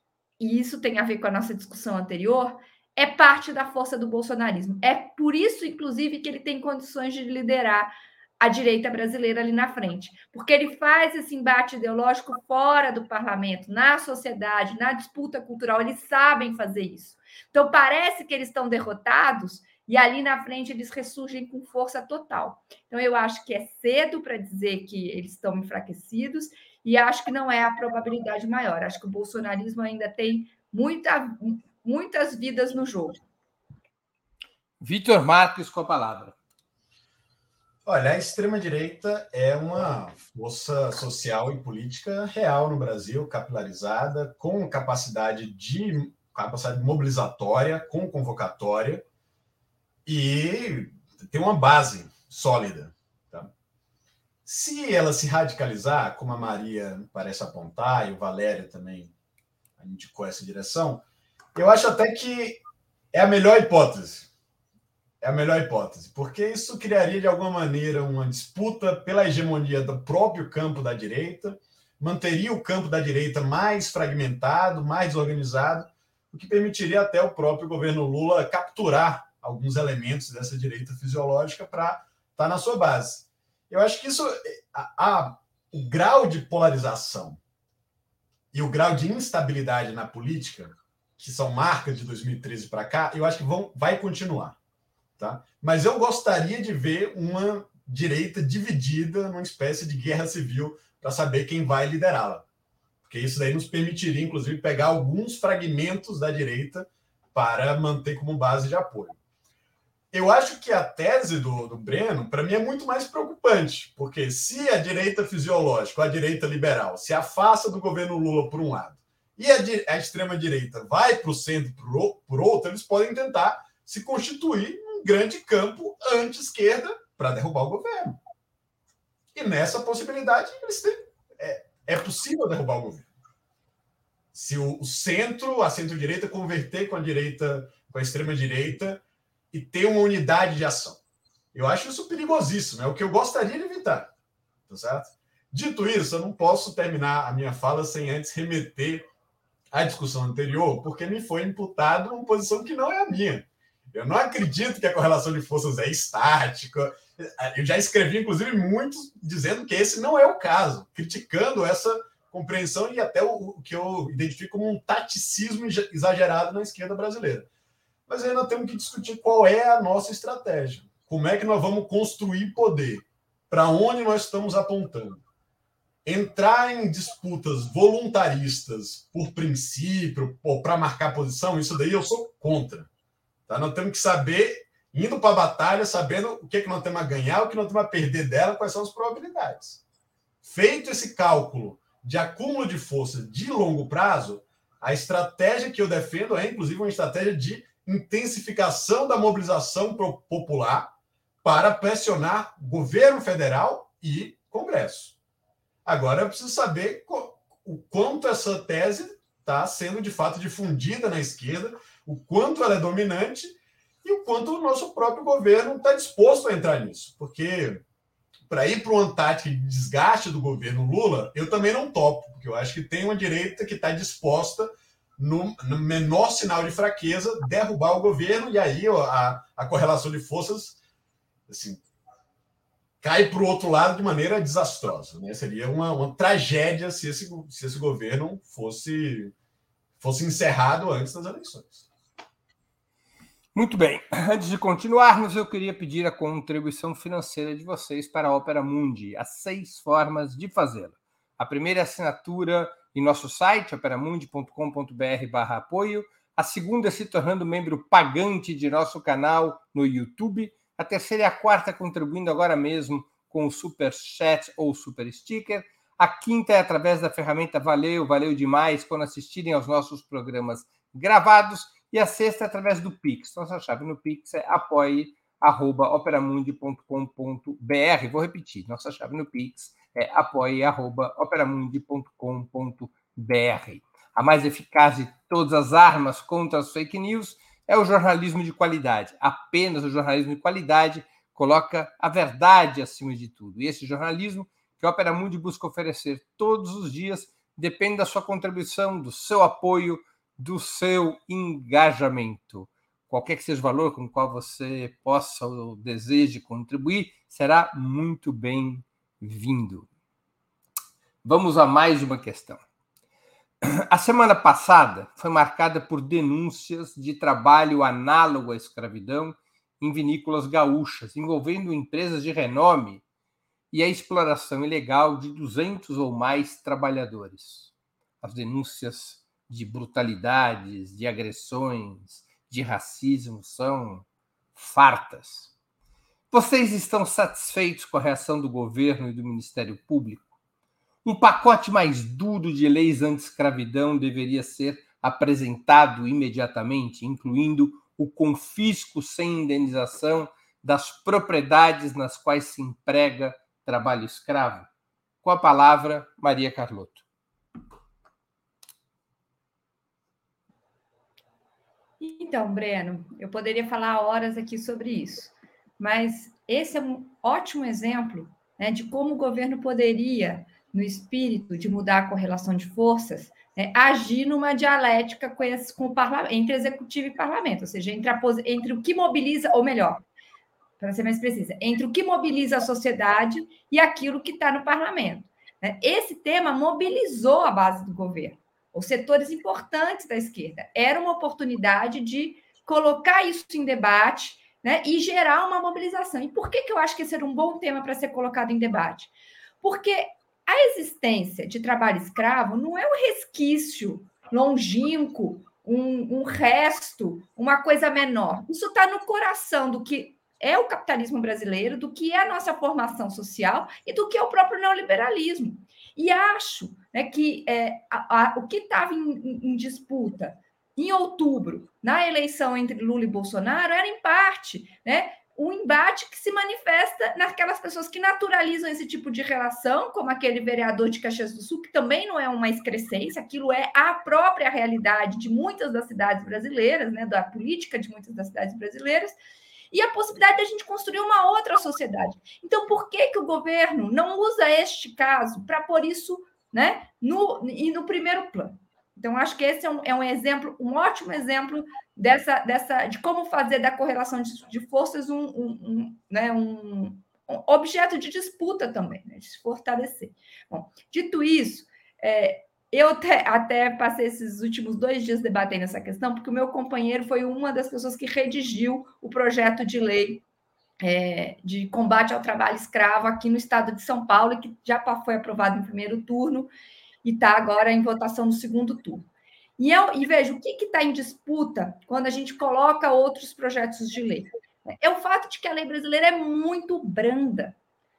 e isso tem a ver com a nossa discussão anterior, é parte da força do bolsonarismo. É por isso, inclusive, que ele tem condições de liderar a direita brasileira ali na frente, porque ele faz esse embate ideológico fora do parlamento, na sociedade, na disputa cultural, eles sabem fazer isso. Então, parece que eles estão derrotados e ali na frente eles ressurgem com força total. Então, eu acho que é cedo para dizer que eles estão enfraquecidos e acho que não é a probabilidade maior. Acho que o bolsonarismo ainda tem muita, muitas vidas no jogo. Vitor Marques com a palavra. Olha, a extrema-direita é uma força social e política real no Brasil, capilarizada, com capacidade de capacidade mobilizatória, com convocatória e tem uma base sólida. Se ela se radicalizar, como a Maria parece apontar e o Valério também indicou essa direção, eu acho até que é a melhor hipótese é a melhor hipótese, porque isso criaria de alguma maneira uma disputa pela hegemonia do próprio campo da direita, manteria o campo da direita mais fragmentado, mais desorganizado, o que permitiria até o próprio governo Lula capturar alguns elementos dessa direita fisiológica para estar tá na sua base. Eu acho que isso, a, o grau de polarização e o grau de instabilidade na política, que são marcas de 2013 para cá, eu acho que vão, vai continuar. Tá? Mas eu gostaria de ver uma direita dividida numa espécie de guerra civil para saber quem vai liderá-la. Porque isso daí nos permitiria, inclusive, pegar alguns fragmentos da direita para manter como base de apoio. Eu acho que a tese do, do Breno, para mim, é muito mais preocupante, porque se a direita fisiológica, a direita liberal, se afasta do governo Lula por um lado, e a, a extrema-direita vai para o centro por, por outro, eles podem tentar se constituir grande campo anti-esquerda para derrubar o governo. E nessa possibilidade, têm, é, é, possível derrubar o governo. Se o, o centro, a centro-direita, converter com a direita, com a extrema-direita e ter uma unidade de ação. Eu acho isso perigosíssimo, é o que eu gostaria de evitar. Tá certo? Dito isso, eu não posso terminar a minha fala sem antes remeter à discussão anterior, porque me foi imputado uma posição que não é a minha. Eu não acredito que a correlação de forças é estática. Eu já escrevi, inclusive, muitos dizendo que esse não é o caso, criticando essa compreensão e até o, o que eu identifico como um taticismo exagerado na esquerda brasileira. Mas ainda temos que discutir qual é a nossa estratégia. Como é que nós vamos construir poder? Para onde nós estamos apontando? Entrar em disputas voluntaristas por princípio ou para marcar posição, isso daí eu sou contra. Tá? Nós temos que saber, indo para a batalha, sabendo o que, é que nós temos a ganhar, o que nós temos a perder dela, quais são as probabilidades. Feito esse cálculo de acúmulo de força de longo prazo, a estratégia que eu defendo é, inclusive, uma estratégia de intensificação da mobilização popular para pressionar governo federal e Congresso. Agora, eu preciso saber o quanto essa tese está sendo de fato difundida na esquerda, o quanto ela é dominante e o quanto o nosso próprio governo está disposto a entrar nisso. Porque para ir para o Antártico de desgaste do governo Lula, eu também não topo, porque eu acho que tem uma direita que está disposta, no, no, menor sinal de fraqueza, derrubar o governo, e aí a, a correlação de forças assim, cai para o outro lado de maneira desastrosa. Né? Seria uma, uma tragédia se esse, se esse governo fosse, fosse encerrado antes das eleições. Muito bem. Antes de continuarmos, eu queria pedir a contribuição financeira de vocês para a Opera Mundi. Há seis formas de fazê-la. A primeira é assinatura em nosso site, operamundi.com.br apoio. A segunda é se tornando membro pagante de nosso canal no YouTube. A terceira e a quarta contribuindo agora mesmo com o Super Chat ou Super Sticker. A quinta é através da ferramenta Valeu, valeu demais quando assistirem aos nossos programas gravados. E a sexta é através do Pix. Nossa chave no Pix é apoie.operamundi.com.br. Vou repetir, nossa chave no Pix é apoie.operamundi.com.br. A mais eficaz de todas as armas contra as fake news é o jornalismo de qualidade. Apenas o jornalismo de qualidade coloca a verdade acima de tudo. E esse jornalismo que a Opera Mundi busca oferecer todos os dias depende da sua contribuição, do seu apoio, do seu engajamento. Qualquer que seja o valor com o qual você possa ou deseje contribuir, será muito bem-vindo. Vamos a mais uma questão. A semana passada foi marcada por denúncias de trabalho análogo à escravidão em vinícolas gaúchas, envolvendo empresas de renome e a exploração ilegal de 200 ou mais trabalhadores. As denúncias de brutalidades, de agressões, de racismo são fartas. Vocês estão satisfeitos com a reação do governo e do Ministério Público? Um pacote mais duro de leis anti-escravidão deveria ser apresentado imediatamente, incluindo o confisco sem indenização das propriedades nas quais se emprega trabalho escravo? Com a palavra, Maria Carlotto. Então, Breno, eu poderia falar horas aqui sobre isso, mas esse é um ótimo exemplo né, de como o governo poderia, no espírito de mudar a correlação de forças, né, agir numa dialética com, esse, com o parlamento, entre executivo e parlamento, ou seja, entre, a, entre o que mobiliza, ou melhor, para ser mais precisa, entre o que mobiliza a sociedade e aquilo que está no parlamento. Né? Esse tema mobilizou a base do governo, os setores importantes da esquerda. Era uma oportunidade de colocar isso em debate né, e gerar uma mobilização. E por que, que eu acho que esse era um bom tema para ser colocado em debate? Porque a existência de trabalho escravo não é um resquício longínquo, um, um resto, uma coisa menor. Isso está no coração do que é o capitalismo brasileiro, do que é a nossa formação social e do que é o próprio neoliberalismo. E acho né, que é, a, a, o que estava em, em disputa em outubro, na eleição entre Lula e Bolsonaro, era em parte né, um embate que se manifesta naquelas pessoas que naturalizam esse tipo de relação, como aquele vereador de Caxias do Sul, que também não é uma excrescência, aquilo é a própria realidade de muitas das cidades brasileiras, né, da política de muitas das cidades brasileiras, e a possibilidade de a gente construir uma outra sociedade. Então, por que, que o governo não usa este caso para pôr isso né, no, e no primeiro plano? Então, acho que esse é um, é um exemplo, um ótimo exemplo dessa, dessa, de como fazer da correlação de, de forças um, um, um, né, um, objeto de disputa também, né, de se fortalecer. Bom, dito isso, é, eu até, até, passei esses últimos dois dias debatendo essa questão, porque o meu companheiro foi uma das pessoas que redigiu o projeto de lei é, de combate ao trabalho escravo aqui no estado de São Paulo, que já foi aprovado em primeiro turno e está agora em votação no segundo turno. E, eu, e veja, o que está em disputa quando a gente coloca outros projetos de lei? É o fato de que a lei brasileira é muito branda.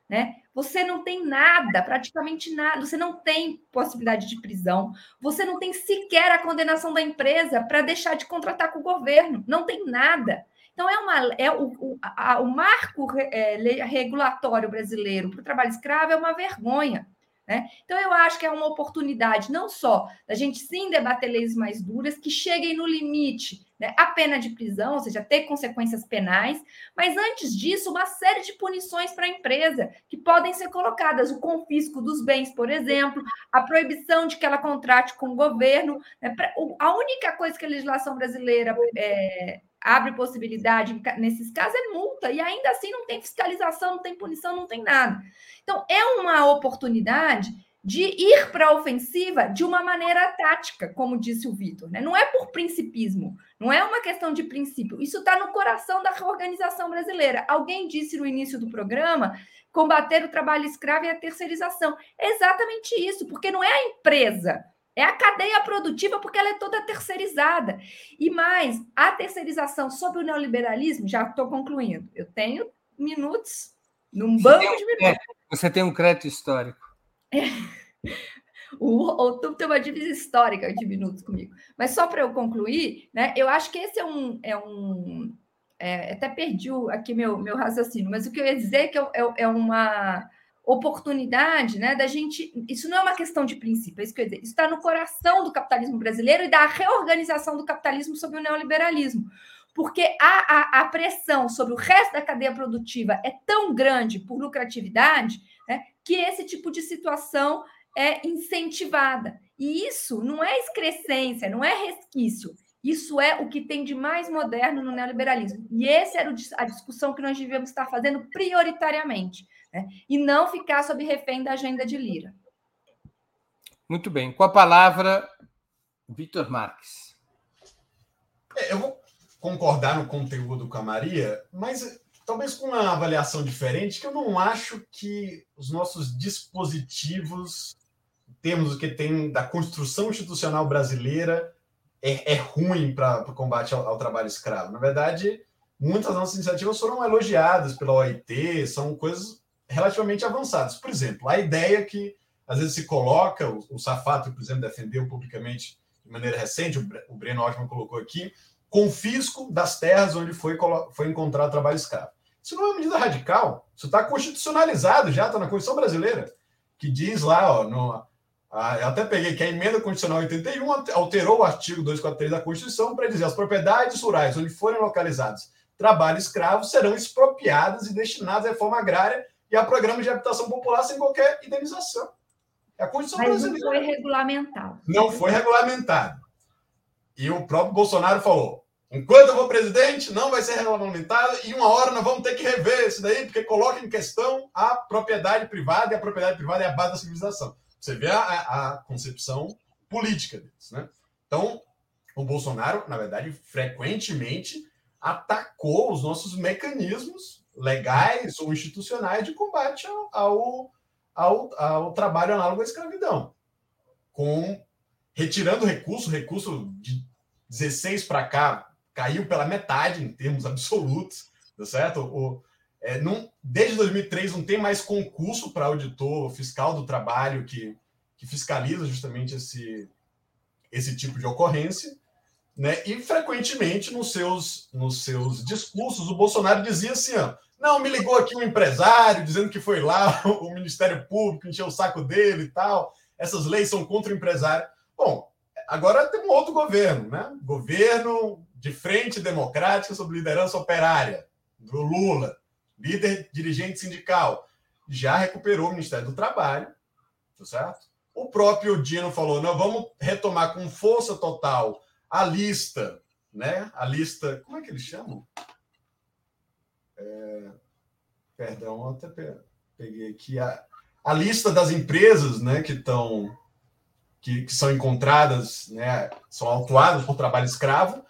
Né? Você não tem nada, praticamente nada, você não tem possibilidade de prisão, você não tem sequer a condenação da empresa para deixar de contratar com o governo, não tem nada. Então, é, uma, é o, o, a, o marco é, regulatório brasileiro para o trabalho escravo é uma vergonha. Né? Então, eu acho que é uma oportunidade não só da gente sim debater leis mais duras, que cheguem no limite né, a pena de prisão, ou seja, ter consequências penais, mas antes disso, uma série de punições para a empresa que podem ser colocadas, o confisco dos bens, por exemplo, a proibição de que ela contrate com o governo. Né, a única coisa que a legislação brasileira é, abre possibilidade nesses casos é multa, e ainda assim não tem fiscalização, não tem punição, não tem nada. Então, é uma oportunidade de ir para a ofensiva de uma maneira tática, como disse o Vitor. Né? Não é por principismo, não é uma questão de princípio. Isso está no coração da reorganização brasileira. Alguém disse no início do programa combater o trabalho escravo e a terceirização. É exatamente isso, porque não é a empresa, é a cadeia produtiva, porque ela é toda terceirizada. E mais, a terceirização sobre o neoliberalismo, já estou concluindo, eu tenho minutos num banco de minutos. Você tem um crédito histórico. O outubro tem uma dívida histórica de minutos comigo. Mas só para eu concluir, né? Eu acho que esse é um. É um é, até perdi aqui meu, meu raciocínio, mas o que eu ia dizer é que é, é, é uma oportunidade né, da gente. Isso não é uma questão de princípio, é isso que eu ia dizer. Isso está no coração do capitalismo brasileiro e da reorganização do capitalismo sobre o neoliberalismo. Porque a, a, a pressão sobre o resto da cadeia produtiva é tão grande por lucratividade né, que esse tipo de situação é incentivada. E isso não é excrescência, não é resquício. Isso é o que tem de mais moderno no neoliberalismo. E essa era a discussão que nós devemos estar fazendo prioritariamente, né? e não ficar sob refém da agenda de Lira. Muito bem. Com a palavra, Vitor Marques. É, eu vou concordar no conteúdo com a Maria, mas talvez com uma avaliação diferente, que eu não acho que os nossos dispositivos, temos o que tem da construção institucional brasileira, é, é ruim para o combate ao, ao, trabalho escravo. Na verdade, muitas das nossas iniciativas foram elogiadas pela OIT, são coisas relativamente avançadas. Por exemplo, a ideia que às vezes se coloca, o, o Safato, por exemplo, defendeu publicamente de maneira recente, o Breno Altman colocou aqui, confisco das terras onde foi, foi encontrado trabalho escravo. Isso não é uma medida radical, isso está constitucionalizado já, está na Constituição Brasileira, que diz lá, ó, no, a, eu até peguei que a emenda constitucional 81 alterou o artigo 243 da Constituição para dizer as propriedades rurais onde forem localizados trabalho escravo serão expropriadas e destinadas à reforma agrária e a programas de habitação popular sem qualquer indenização. É a Constituição Mas brasileira. não foi regulamentado. Não foi regulamentado. E o próprio Bolsonaro falou: enquanto eu vou presidente, não vai ser regulamentado, e uma hora nós vamos ter que rever isso daí, porque coloca em questão a propriedade privada, e a propriedade privada é a base da civilização. Você vê a, a concepção política deles. Né? Então, o Bolsonaro, na verdade, frequentemente atacou os nossos mecanismos legais ou institucionais de combate ao, ao, ao, trabalho análogo à escravidão, com retirando recurso, recurso de 16 para cá caiu pela metade em termos absolutos, tá certo? O, é, não, desde 2003 não tem mais concurso para auditor fiscal do trabalho que, que fiscaliza justamente esse, esse tipo de ocorrência. Né? E frequentemente nos seus, nos seus discursos o Bolsonaro dizia assim: ó, não, me ligou aqui um empresário dizendo que foi lá o Ministério Público encheu o saco dele e tal. Essas leis são contra o empresário. Bom, agora tem um outro governo, né? Governo de frente democrática sob liderança operária do Lula, líder dirigente sindical, já recuperou o Ministério do Trabalho, tá certo? O próprio Dino falou: não, vamos retomar com força total a lista, né? A lista, como é que eles chamam? É, perdão, até peguei aqui a, a lista das empresas, né, que estão que, que, são encontradas, né, são autuadas por trabalho escravo.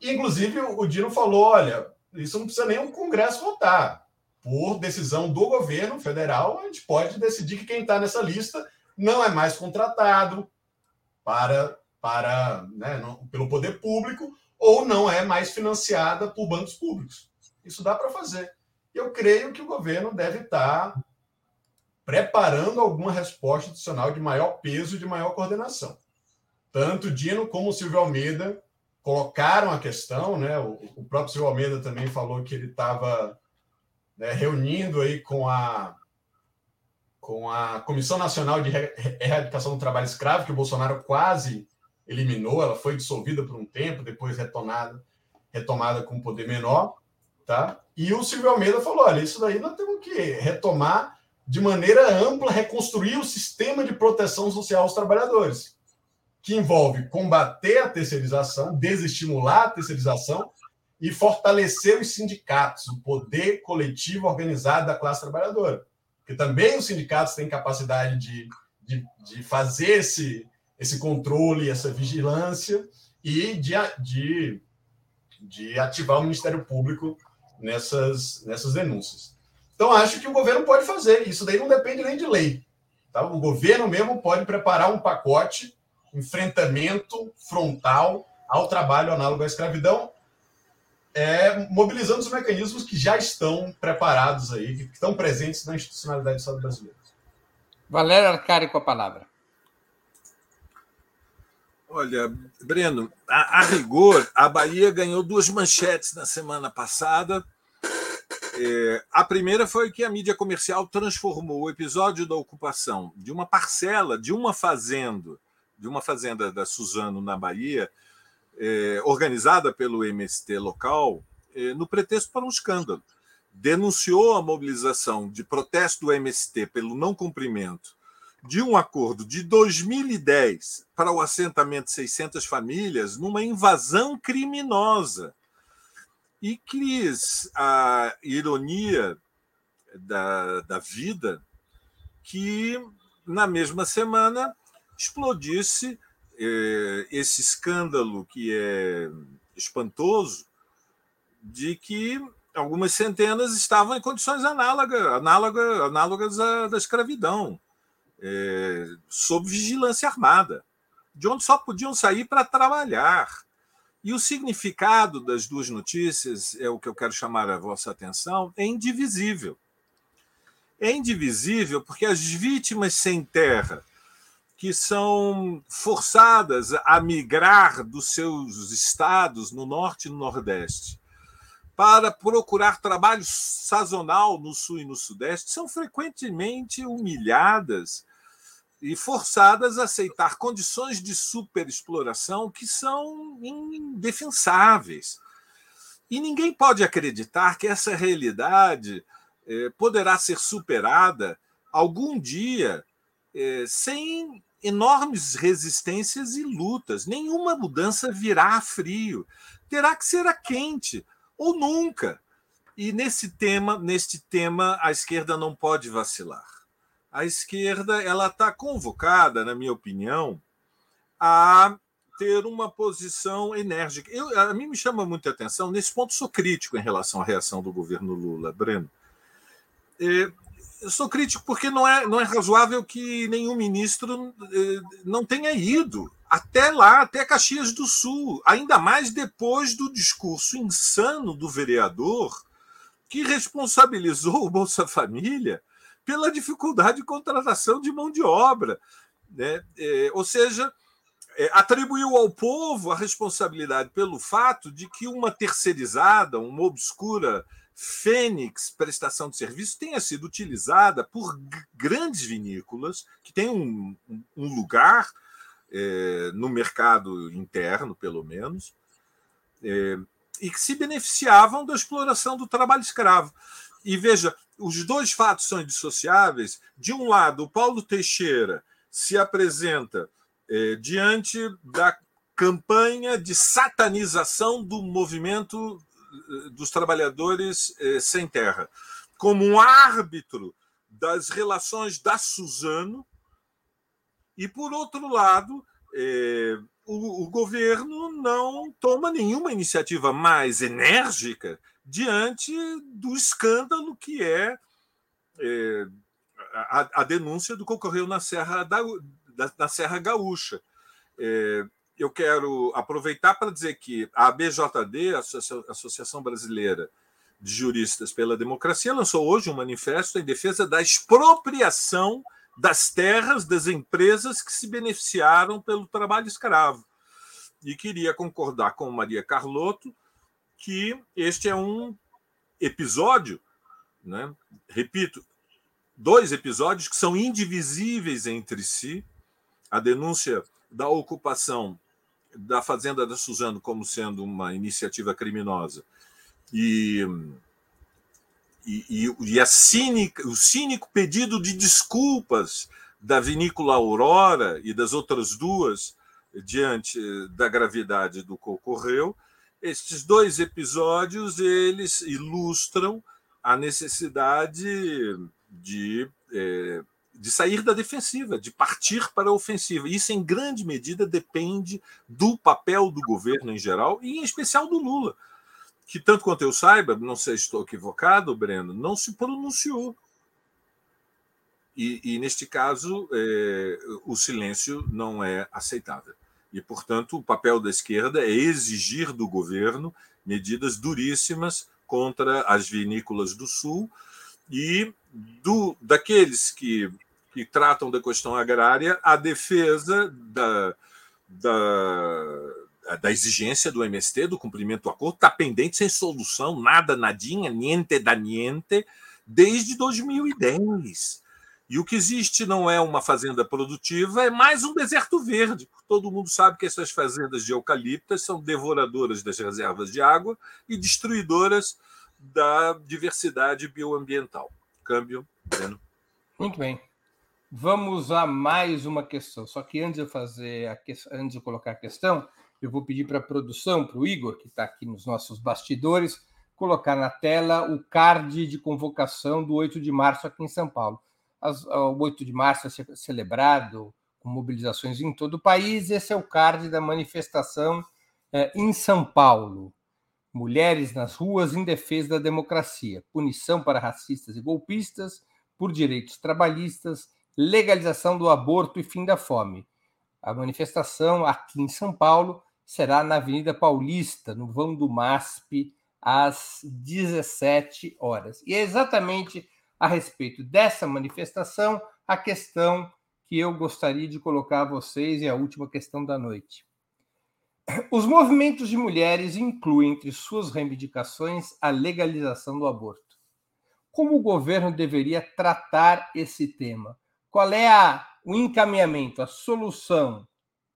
E, inclusive, o Dino falou: olha, isso não precisa nem um Congresso votar. Por decisão do governo federal, a gente pode decidir que quem está nessa lista não é mais contratado para, para né, não, pelo poder público ou não é mais financiada por bancos públicos. Isso dá para fazer. Eu creio que o governo deve estar tá preparando alguma resposta adicional de maior peso de maior coordenação. Tanto Dino como Silvio Almeida colocaram a questão, né? O, o próprio Silvio Almeida também falou que ele estava né, reunindo aí com a com a Comissão Nacional de Erradicação do Trabalho Escravo, que o Bolsonaro quase eliminou, ela foi dissolvida por um tempo, depois retomada, retomada com poder menor, tá? E o Silvio Almeida falou: olha, isso daí nós temos que retomar de maneira ampla reconstruir o sistema de proteção social aos trabalhadores, que envolve combater a terceirização, desestimular a terceirização e fortalecer os sindicatos, o poder coletivo organizado da classe trabalhadora. Porque também os sindicatos têm capacidade de, de, de fazer esse, esse controle, essa vigilância e de, de, de ativar o Ministério Público nessas, nessas denúncias. Então, acho que o governo pode fazer. Isso daí não depende nem de lei. Tá? O governo mesmo pode preparar um pacote, enfrentamento frontal ao trabalho análogo à escravidão, é, mobilizando os mecanismos que já estão preparados aí, que estão presentes na institucionalidade do Estado brasileiro. Valério Arcari com a palavra. Olha, Breno, a, a rigor, a Bahia ganhou duas manchetes na semana passada é, a primeira foi que a mídia comercial transformou o episódio da ocupação de uma parcela de uma fazenda, de uma fazenda da Suzano na Bahia, é, organizada pelo MST local, é, no pretexto para um escândalo. Denunciou a mobilização de protesto do MST pelo não cumprimento de um acordo de 2010 para o assentamento de 600 famílias numa invasão criminosa. E quis a ironia da, da vida que, na mesma semana, explodisse eh, esse escândalo que é espantoso de que algumas centenas estavam em condições análogas, análogas, análogas à da escravidão, sob vigilância armada, de onde só podiam sair para trabalhar E o significado das duas notícias, é o que eu quero chamar a vossa atenção, é indivisível. É indivisível porque as vítimas sem terra, que são forçadas a migrar dos seus estados no norte e no nordeste para procurar trabalho sazonal no sul e no sudeste, são frequentemente humilhadas e forçadas a aceitar condições de superexploração que são indefensáveis. E ninguém pode acreditar que essa realidade eh, poderá ser superada algum dia eh, sem enormes resistências e lutas. Nenhuma mudança virá a frio. Terá que ser a quente, ou nunca. E nesse tema, neste tema, a esquerda não pode vacilar a esquerda ela está convocada, na minha opinião, a ter uma posição enérgica. Eu, a mim me chama muita atenção, nesse ponto sou crítico em relação à reação do governo Lula, Breno. É, eu sou crítico porque não é, não é razoável que nenhum ministro é, não tenha ido até lá, até Caxias do Sul, ainda mais depois do discurso insano do vereador que responsabilizou o Bolsa Família pela dificuldade de contratação de mão de obra. Né? É, ou seja, é, atribuiu ao povo a responsabilidade pelo fato de que uma terceirizada, uma obscura Fênix prestação de serviço tenha sido utilizada por grandes vinícolas que têm um, um lugar é, no mercado interno, pelo menos, é, e que se beneficiavam da exploração do trabalho escravo. E veja, os dois fatos são indissociáveis. De um lado, o Paulo Teixeira se apresenta eh, diante da campanha de satanização do movimento eh, dos trabalhadores eh, sem terra, como um árbitro das relações da Suzano, e, por outro lado, o, o governo não toma nenhuma iniciativa mais enérgica diante do escândalo que é, é a, a, denúncia do que ocorreu na Serra, da, da na Serra Gaúcha. É, eu quero aproveitar para dizer que a ABJD, a Associação Brasileira de Juristas pela Democracia, lançou hoje um manifesto em defesa da expropriação das terras das empresas que se beneficiaram pelo trabalho escravo. E queria concordar com Maria Carlotto que este é um episódio, né? repito, dois episódios que são indivisíveis entre si. A denúncia da ocupação da Fazenda da Suzano como sendo uma iniciativa criminosa e, e, e a cínica, o cínico pedido de desculpas da vinícola Aurora e das outras duas diante da gravidade do que ocorreu estes dois episódios eles ilustram a necessidade de, é, de sair da defensiva, de partir para a ofensiva. Isso, em grande medida, depende do papel do governo em geral e, em especial, do Lula, que, tanto quanto eu saiba, não sei se estou equivocado, Breno, não se pronunciou. E, e neste caso, é, o silêncio não é aceitável. E, portanto, o papel da esquerda é exigir do governo medidas duríssimas contra as vinícolas do Sul e do, daqueles que, que tratam da questão agrária a defesa da, da, da exigência do MST, do cumprimento do acordo, está pendente sem solução, nada, nadinha, niente da niente, desde 2010. E o que existe não é uma fazenda produtiva, é mais um deserto verde. Todo mundo sabe que essas fazendas de eucaliptas são devoradoras das reservas de água e destruidoras da diversidade bioambiental. Câmbio, Breno. Muito bem. Vamos a mais uma questão. Só que antes de eu fazer a que... antes de colocar a questão, eu vou pedir para a produção, para o Igor, que está aqui nos nossos bastidores, colocar na tela o card de convocação do 8 de março aqui em São Paulo o 8 de março é celebrado com mobilizações em todo o país. Esse é o card da manifestação é, em São Paulo. Mulheres nas ruas em defesa da democracia, punição para racistas e golpistas, por direitos trabalhistas, legalização do aborto e fim da fome. A manifestação aqui em São Paulo será na Avenida Paulista, no vão do MASP, às 17 horas. E é exatamente a respeito dessa manifestação a questão que eu gostaria de colocar a vocês e a última questão da noite. Os movimentos de mulheres incluem entre suas reivindicações a legalização do aborto. Como o governo deveria tratar esse tema? Qual é a, o encaminhamento, a solução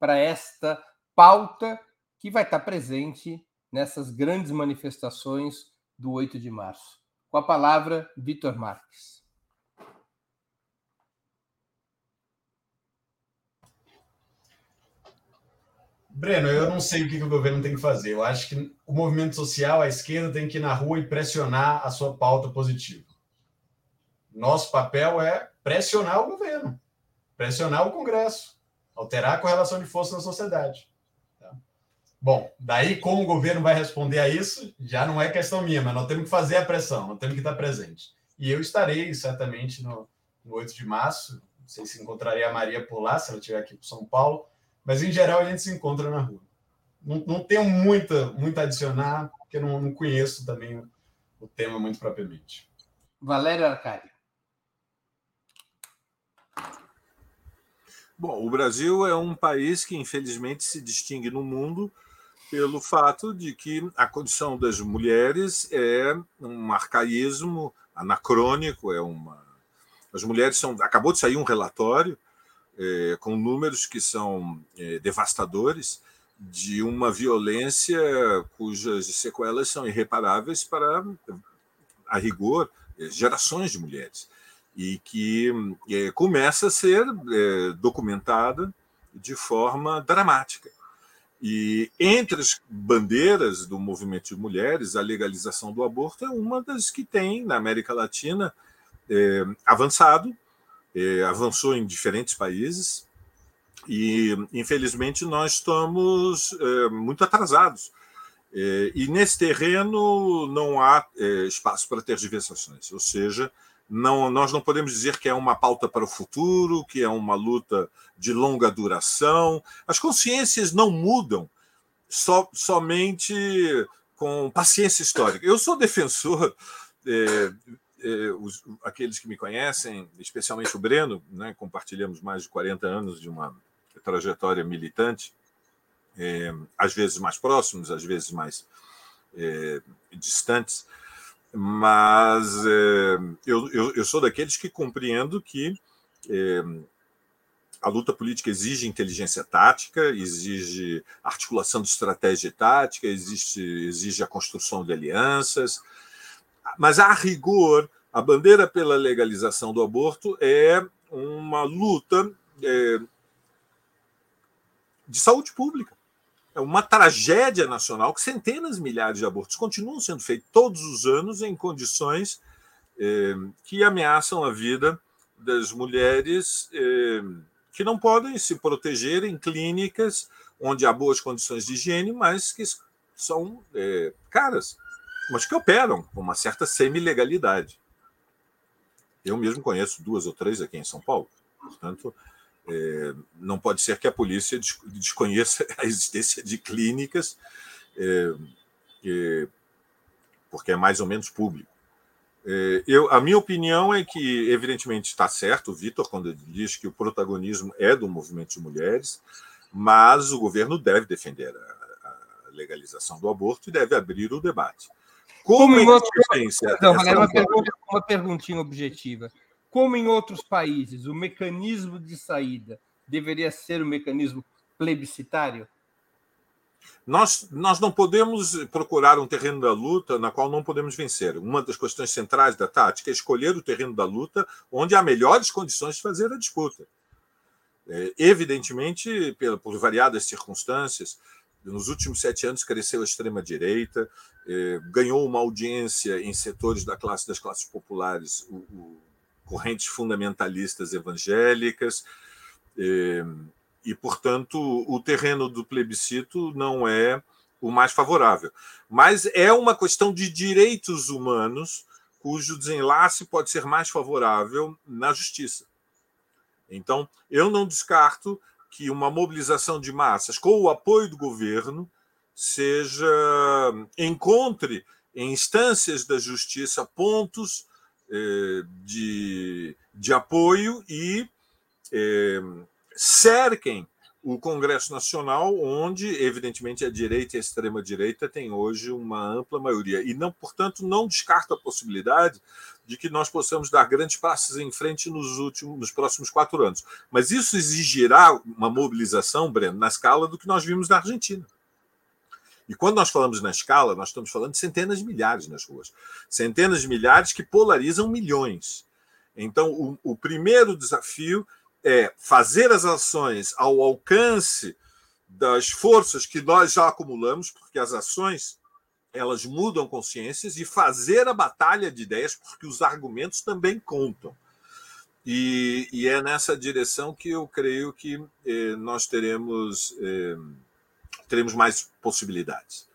para esta pauta que vai estar presente nessas grandes manifestações do 8 de março? Com a palavra, Vitor Marques. Breno, eu não sei o que, o governo tem que fazer. Eu acho que o movimento social, a esquerda, tem que ir na rua e pressionar a sua pauta positiva. Nosso papel é pressionar o governo, pressionar o Congresso, alterar a correlação de força na sociedade. Bom, daí como o governo vai responder a isso, já não é questão minha, mas nós temos que fazer a pressão, nós temos que estar presente. E eu estarei certamente no, no 8 de março, não sei se encontrarei a Maria por lá, se ela estiver aqui para São Paulo, mas, em geral, a gente se encontra na rua. Não, não tenho muita, muito a adicionar, porque não, não conheço também o tema muito propriamente. Valério Arcário. Bom, o Brasil é um país que, infelizmente, se distingue no mundo pelo fato de que a condição das mulheres é um arcaísmo anacrônico, é uma. As mulheres são. Acabou de sair um relatório é, com números que são é, devastadores de uma violência cujas sequelas são irreparáveis para, a rigor, é, gerações de mulheres e que é, começa a ser é, documentada de forma dramática. E entre as bandeiras do movimento de mulheres, a legalização do aborto é uma das que tem, na América Latina, é, avançado é, avançou em diferentes países e, infelizmente, nós estamos é, muito atrasados. É, e nesse terreno não há é, espaço para tergiversações, ou seja, não, nós não podemos dizer que é uma pauta para o futuro, que é uma luta de longa duração. As consciências não mudam so, somente com paciência histórica. Eu sou defensor é, eh, os, aqueles que me conhecem, especialmente o Breno, né, compartilhamos mais de 40 anos de uma trajetória militante, eh, às vezes mais próximos, às vezes mais eh, distantes, mas eu, eu, eu, sou daqueles que compreendo que a luta política exige inteligência tática, exige articulação de estratégia tática, existe, exige a construção de alianças, mas, a rigor, a bandeira pela legalização do aborto é uma luta é, de saúde pública. É uma tragédia nacional que centenas de milhares de abortos continuam sendo feitos todos os anos em condições é, que ameaçam a vida das mulheres é, que não podem se proteger em clínicas onde há boas condições de higiene, mas que são é, caras mas que operam com uma certa semi-legalidade. Eu mesmo conheço duas ou três aqui em São Paulo. Portanto, é, não pode ser que a polícia desconheça a existência de clínicas, é, é, porque é mais ou menos público. É, eu, a minha opinião é que, evidentemente, está certo o Vitor quando ele diz que o protagonismo é do movimento de mulheres, mas o governo deve defender a, a legalização do aborto e deve abrir o debate. Como, Como em outros Não, uma, pergunta, uma perguntinha objetiva. Como em outros países, o mecanismo de saída deveria ser um mecanismo plebiscitário? Nós, nós não podemos procurar um terreno da luta na qual não podemos vencer. Uma das questões centrais da tática é escolher o terreno da luta onde há melhores condições de fazer a disputa. É, evidentemente, por variadas circunstâncias, nos últimos sete anos cresceu a extrema-direita, eh, ganhou uma audiência em setores da classe das classes populares, o, correntes fundamentalistas evangélicas, eh, e, portanto, o terreno do plebiscito não é o mais favorável. Mas é uma questão de direitos humanos cujo desenlace pode ser mais favorável na justiça. Então, eu não descarto que uma mobilização de massas com o apoio do governo seja encontre em instâncias da justiça pontos de, de apoio e eh, cerquem o Congresso Nacional, onde, evidentemente, a direita e a extrema-direita têm hoje uma ampla maioria. E, não, portanto, não descarta a possibilidade de que nós possamos dar grandes passos em frente nos, últimos, nos próximos quatro anos. Mas isso exigirá uma mobilização, Breno, na escala do que nós vimos na Argentina. E quando nós falamos na escala, nós estamos falando de centenas de milhares nas ruas. Centenas de milhares que polarizam milhões. Então, o, o primeiro desafio é fazer as ações ao alcance das forças que nós já acumulamos, porque as ações elas mudam consciências e fazer a batalha de ideias, porque os argumentos também contam. E, e é nessa direção que eu creio que eh, nós teremos, eh, teremos mais possibilidades.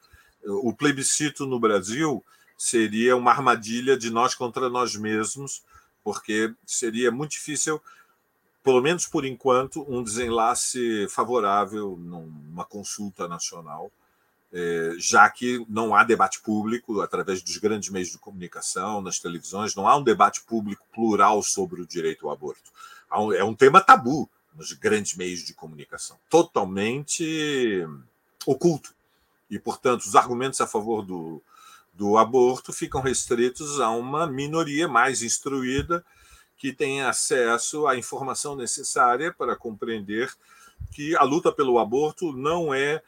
O plebiscito no Brasil seria uma armadilha de nós contra nós mesmos, porque seria muito difícil pelo menos por enquanto, um desenlace favorável numa consulta nacional, é, já que não há debate público através dos grandes meios de comunicação, nas televisões, não há um debate público plural sobre o direito ao aborto. É um tema tabu nos grandes meios de comunicação, totalmente oculto. E, portanto, os argumentos a favor do, do aborto ficam restritos a uma minoria mais instruída que tem acesso à informação necessária para compreender que a luta pelo aborto não é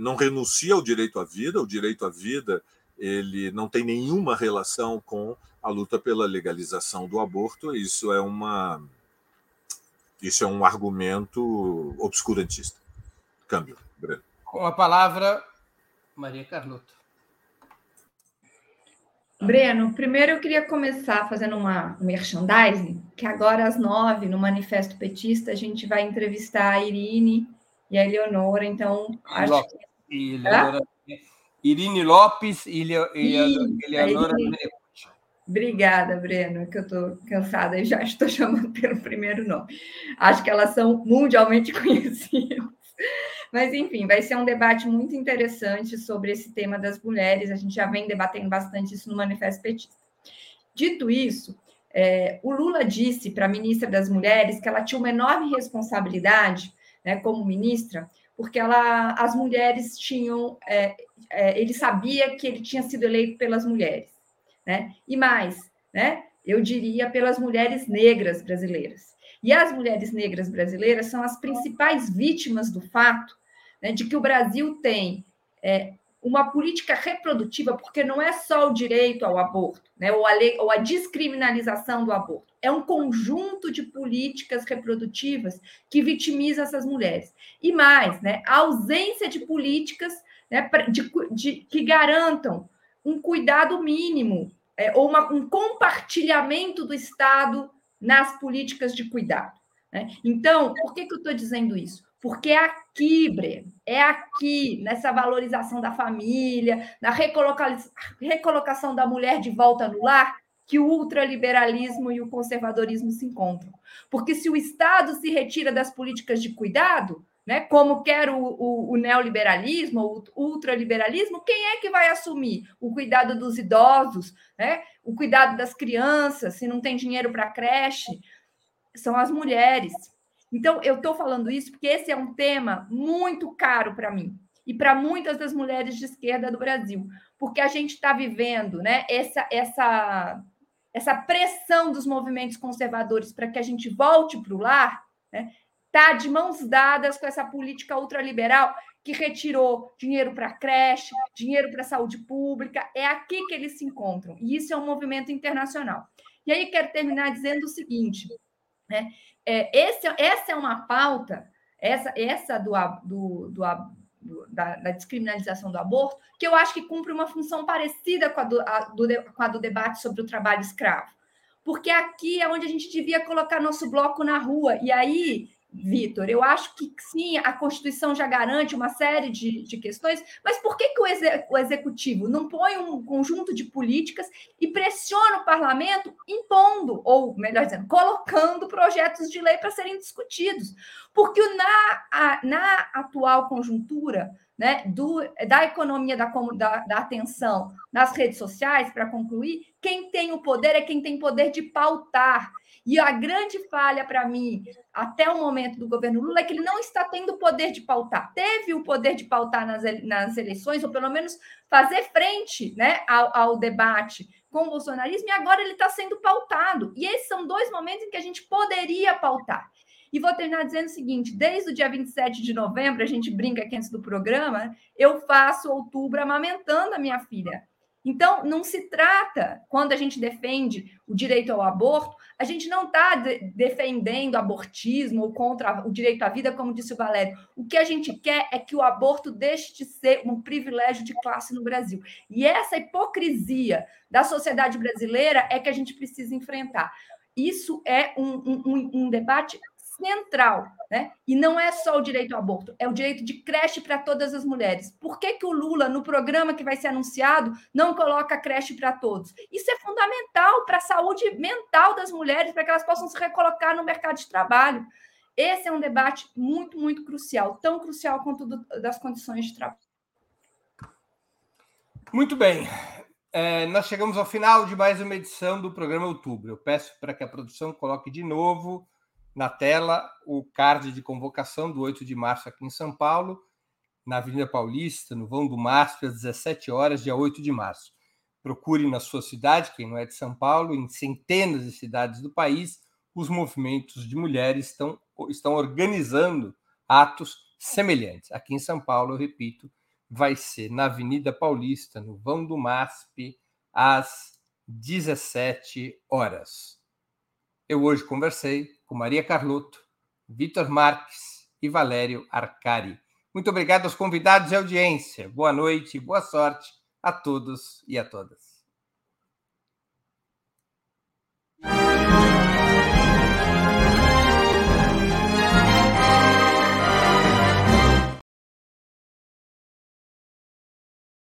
não renuncia ao direito à vida, o direito à vida ele não tem nenhuma relação com a luta pela legalização do aborto, isso é uma isso é um argumento obscurantista. Câmbio, Breno. Com a palavra Maria Carlota. Breno, primeiro eu queria começar fazendo uma um merchandising, que agora às nove, no Manifesto Petista, a gente vai entrevistar a Irine e a Eleonora, então acho Lopes, que... Eleonora, Irine Lopes e, Eleonora Obrigada, Breno, que eu estou cansada e já estou chamando pelo primeiro nome. Acho que elas são mundialmente conhecidas. Mas, enfim, vai ser um debate muito interessante sobre esse tema das mulheres. A gente já vem debatendo bastante isso no Manifesto Petista. Dito isso, é, o Lula disse para a ministra das Mulheres que ela tinha uma enorme responsabilidade, né, como ministra, porque ela, as mulheres tinham, é, é, ele sabia que ele tinha sido eleito pelas mulheres, né? E mais, né? Eu diria pelas mulheres negras brasileiras. E as mulheres negras brasileiras são as principais vítimas do fato né, de que o Brasil tem é, uma política reprodutiva, porque não é só o direito ao aborto, né, ou, a lei, ou a descriminalização do aborto, é um conjunto de políticas reprodutivas que vitimiza essas mulheres. E mais, né, a ausência de políticas né, de, de, que garantam um cuidado mínimo é, ou uma, um compartilhamento do Estado nas políticas de cuidado. Né? Então, por que, que eu estou dizendo isso? Porque é aqui, Breno, é aqui, nessa valorização da família, na recoloca... recolocação da mulher de volta no lar, que o ultraliberalismo e o conservadorismo se encontram. Porque se o Estado se retira das políticas de cuidado, né, como quer o, o, o neoliberalismo, o ultraliberalismo, quem é que vai assumir o cuidado dos idosos, né, o cuidado das crianças, se não tem dinheiro para creche? São as mulheres. Então, eu estou falando isso porque esse é um tema muito caro para mim e para muitas das mulheres de esquerda do Brasil, porque a gente está vivendo né, essa, essa, essa pressão dos movimentos conservadores para que a gente volte para o lar, né, tá de mãos dadas com essa política ultraliberal que retirou dinheiro para creche, dinheiro para saúde pública. É aqui que eles se encontram. E isso é um movimento internacional. E aí quero terminar dizendo o seguinte: né? É, esse, essa é uma pauta, essa, essa do, do, do, do da, da, descriminalização do aborto, que eu acho que cumpre uma função parecida com a do, a, do, com a do debate sobre o trabalho escravo. Porque aqui é onde a gente devia colocar nosso bloco na rua. E aí, Vitor. Eu acho que sim, a Constituição já garante uma série de, de questões, mas por que, que o, exe, o Executivo não põe um conjunto de políticas e pressiona o parlamento impondo, ou melhor dizendo, colocando projetos de lei para serem discutidos? Porque na, a, na atual conjuntura, né, do, da economia da, da, da atenção nas redes sociais, para concluir, quem tem o poder é quem tem poder de pautar. E a grande falha para mim, até o momento do governo Lula, é que ele não está tendo o poder de pautar. Teve o poder de pautar nas, nas eleições, ou pelo menos fazer frente né, ao, ao debate com o bolsonarismo, e agora ele está sendo pautado. E esses são dois momentos em que a gente poderia pautar. E vou terminar dizendo o seguinte: desde o dia 27 de novembro, a gente brinca aqui antes do programa, eu faço outubro amamentando a minha filha. Então, não se trata, quando a gente defende o direito ao aborto, a gente não está de defendendo abortismo ou contra o direito à vida, como disse o Valério. O que a gente quer é que o aborto deixe de ser um privilégio de classe no Brasil. E essa hipocrisia da sociedade brasileira é que a gente precisa enfrentar. Isso é um, um, um debate central, né? E não é só o direito ao aborto, é o direito de creche para todas as mulheres. Por que, que o Lula, no programa que vai ser anunciado, não coloca creche para todos? Isso é fundamental para a saúde mental das mulheres, para que elas possam se recolocar no mercado de trabalho. Esse é um debate muito, muito crucial, tão crucial quanto do, das condições de trabalho. Muito bem. É, nós chegamos ao final de mais uma edição do programa Outubro. Eu peço para que a produção coloque de novo na tela o card de convocação do 8 de março aqui em São Paulo, na Avenida Paulista, no Vão do Mastro, às 17 horas, dia 8 de março. Procure na sua cidade, quem não é de São Paulo, em centenas de cidades do país, os movimentos de mulheres estão, estão organizando atos semelhantes. Aqui em São Paulo, eu repito, vai ser na Avenida Paulista, no Vão do MASP, às 17 horas eu hoje conversei com Maria Carlotto, Vitor Marques e Valério Arcari. Muito obrigado aos convidados e audiência. Boa noite e boa sorte a todos e a todas.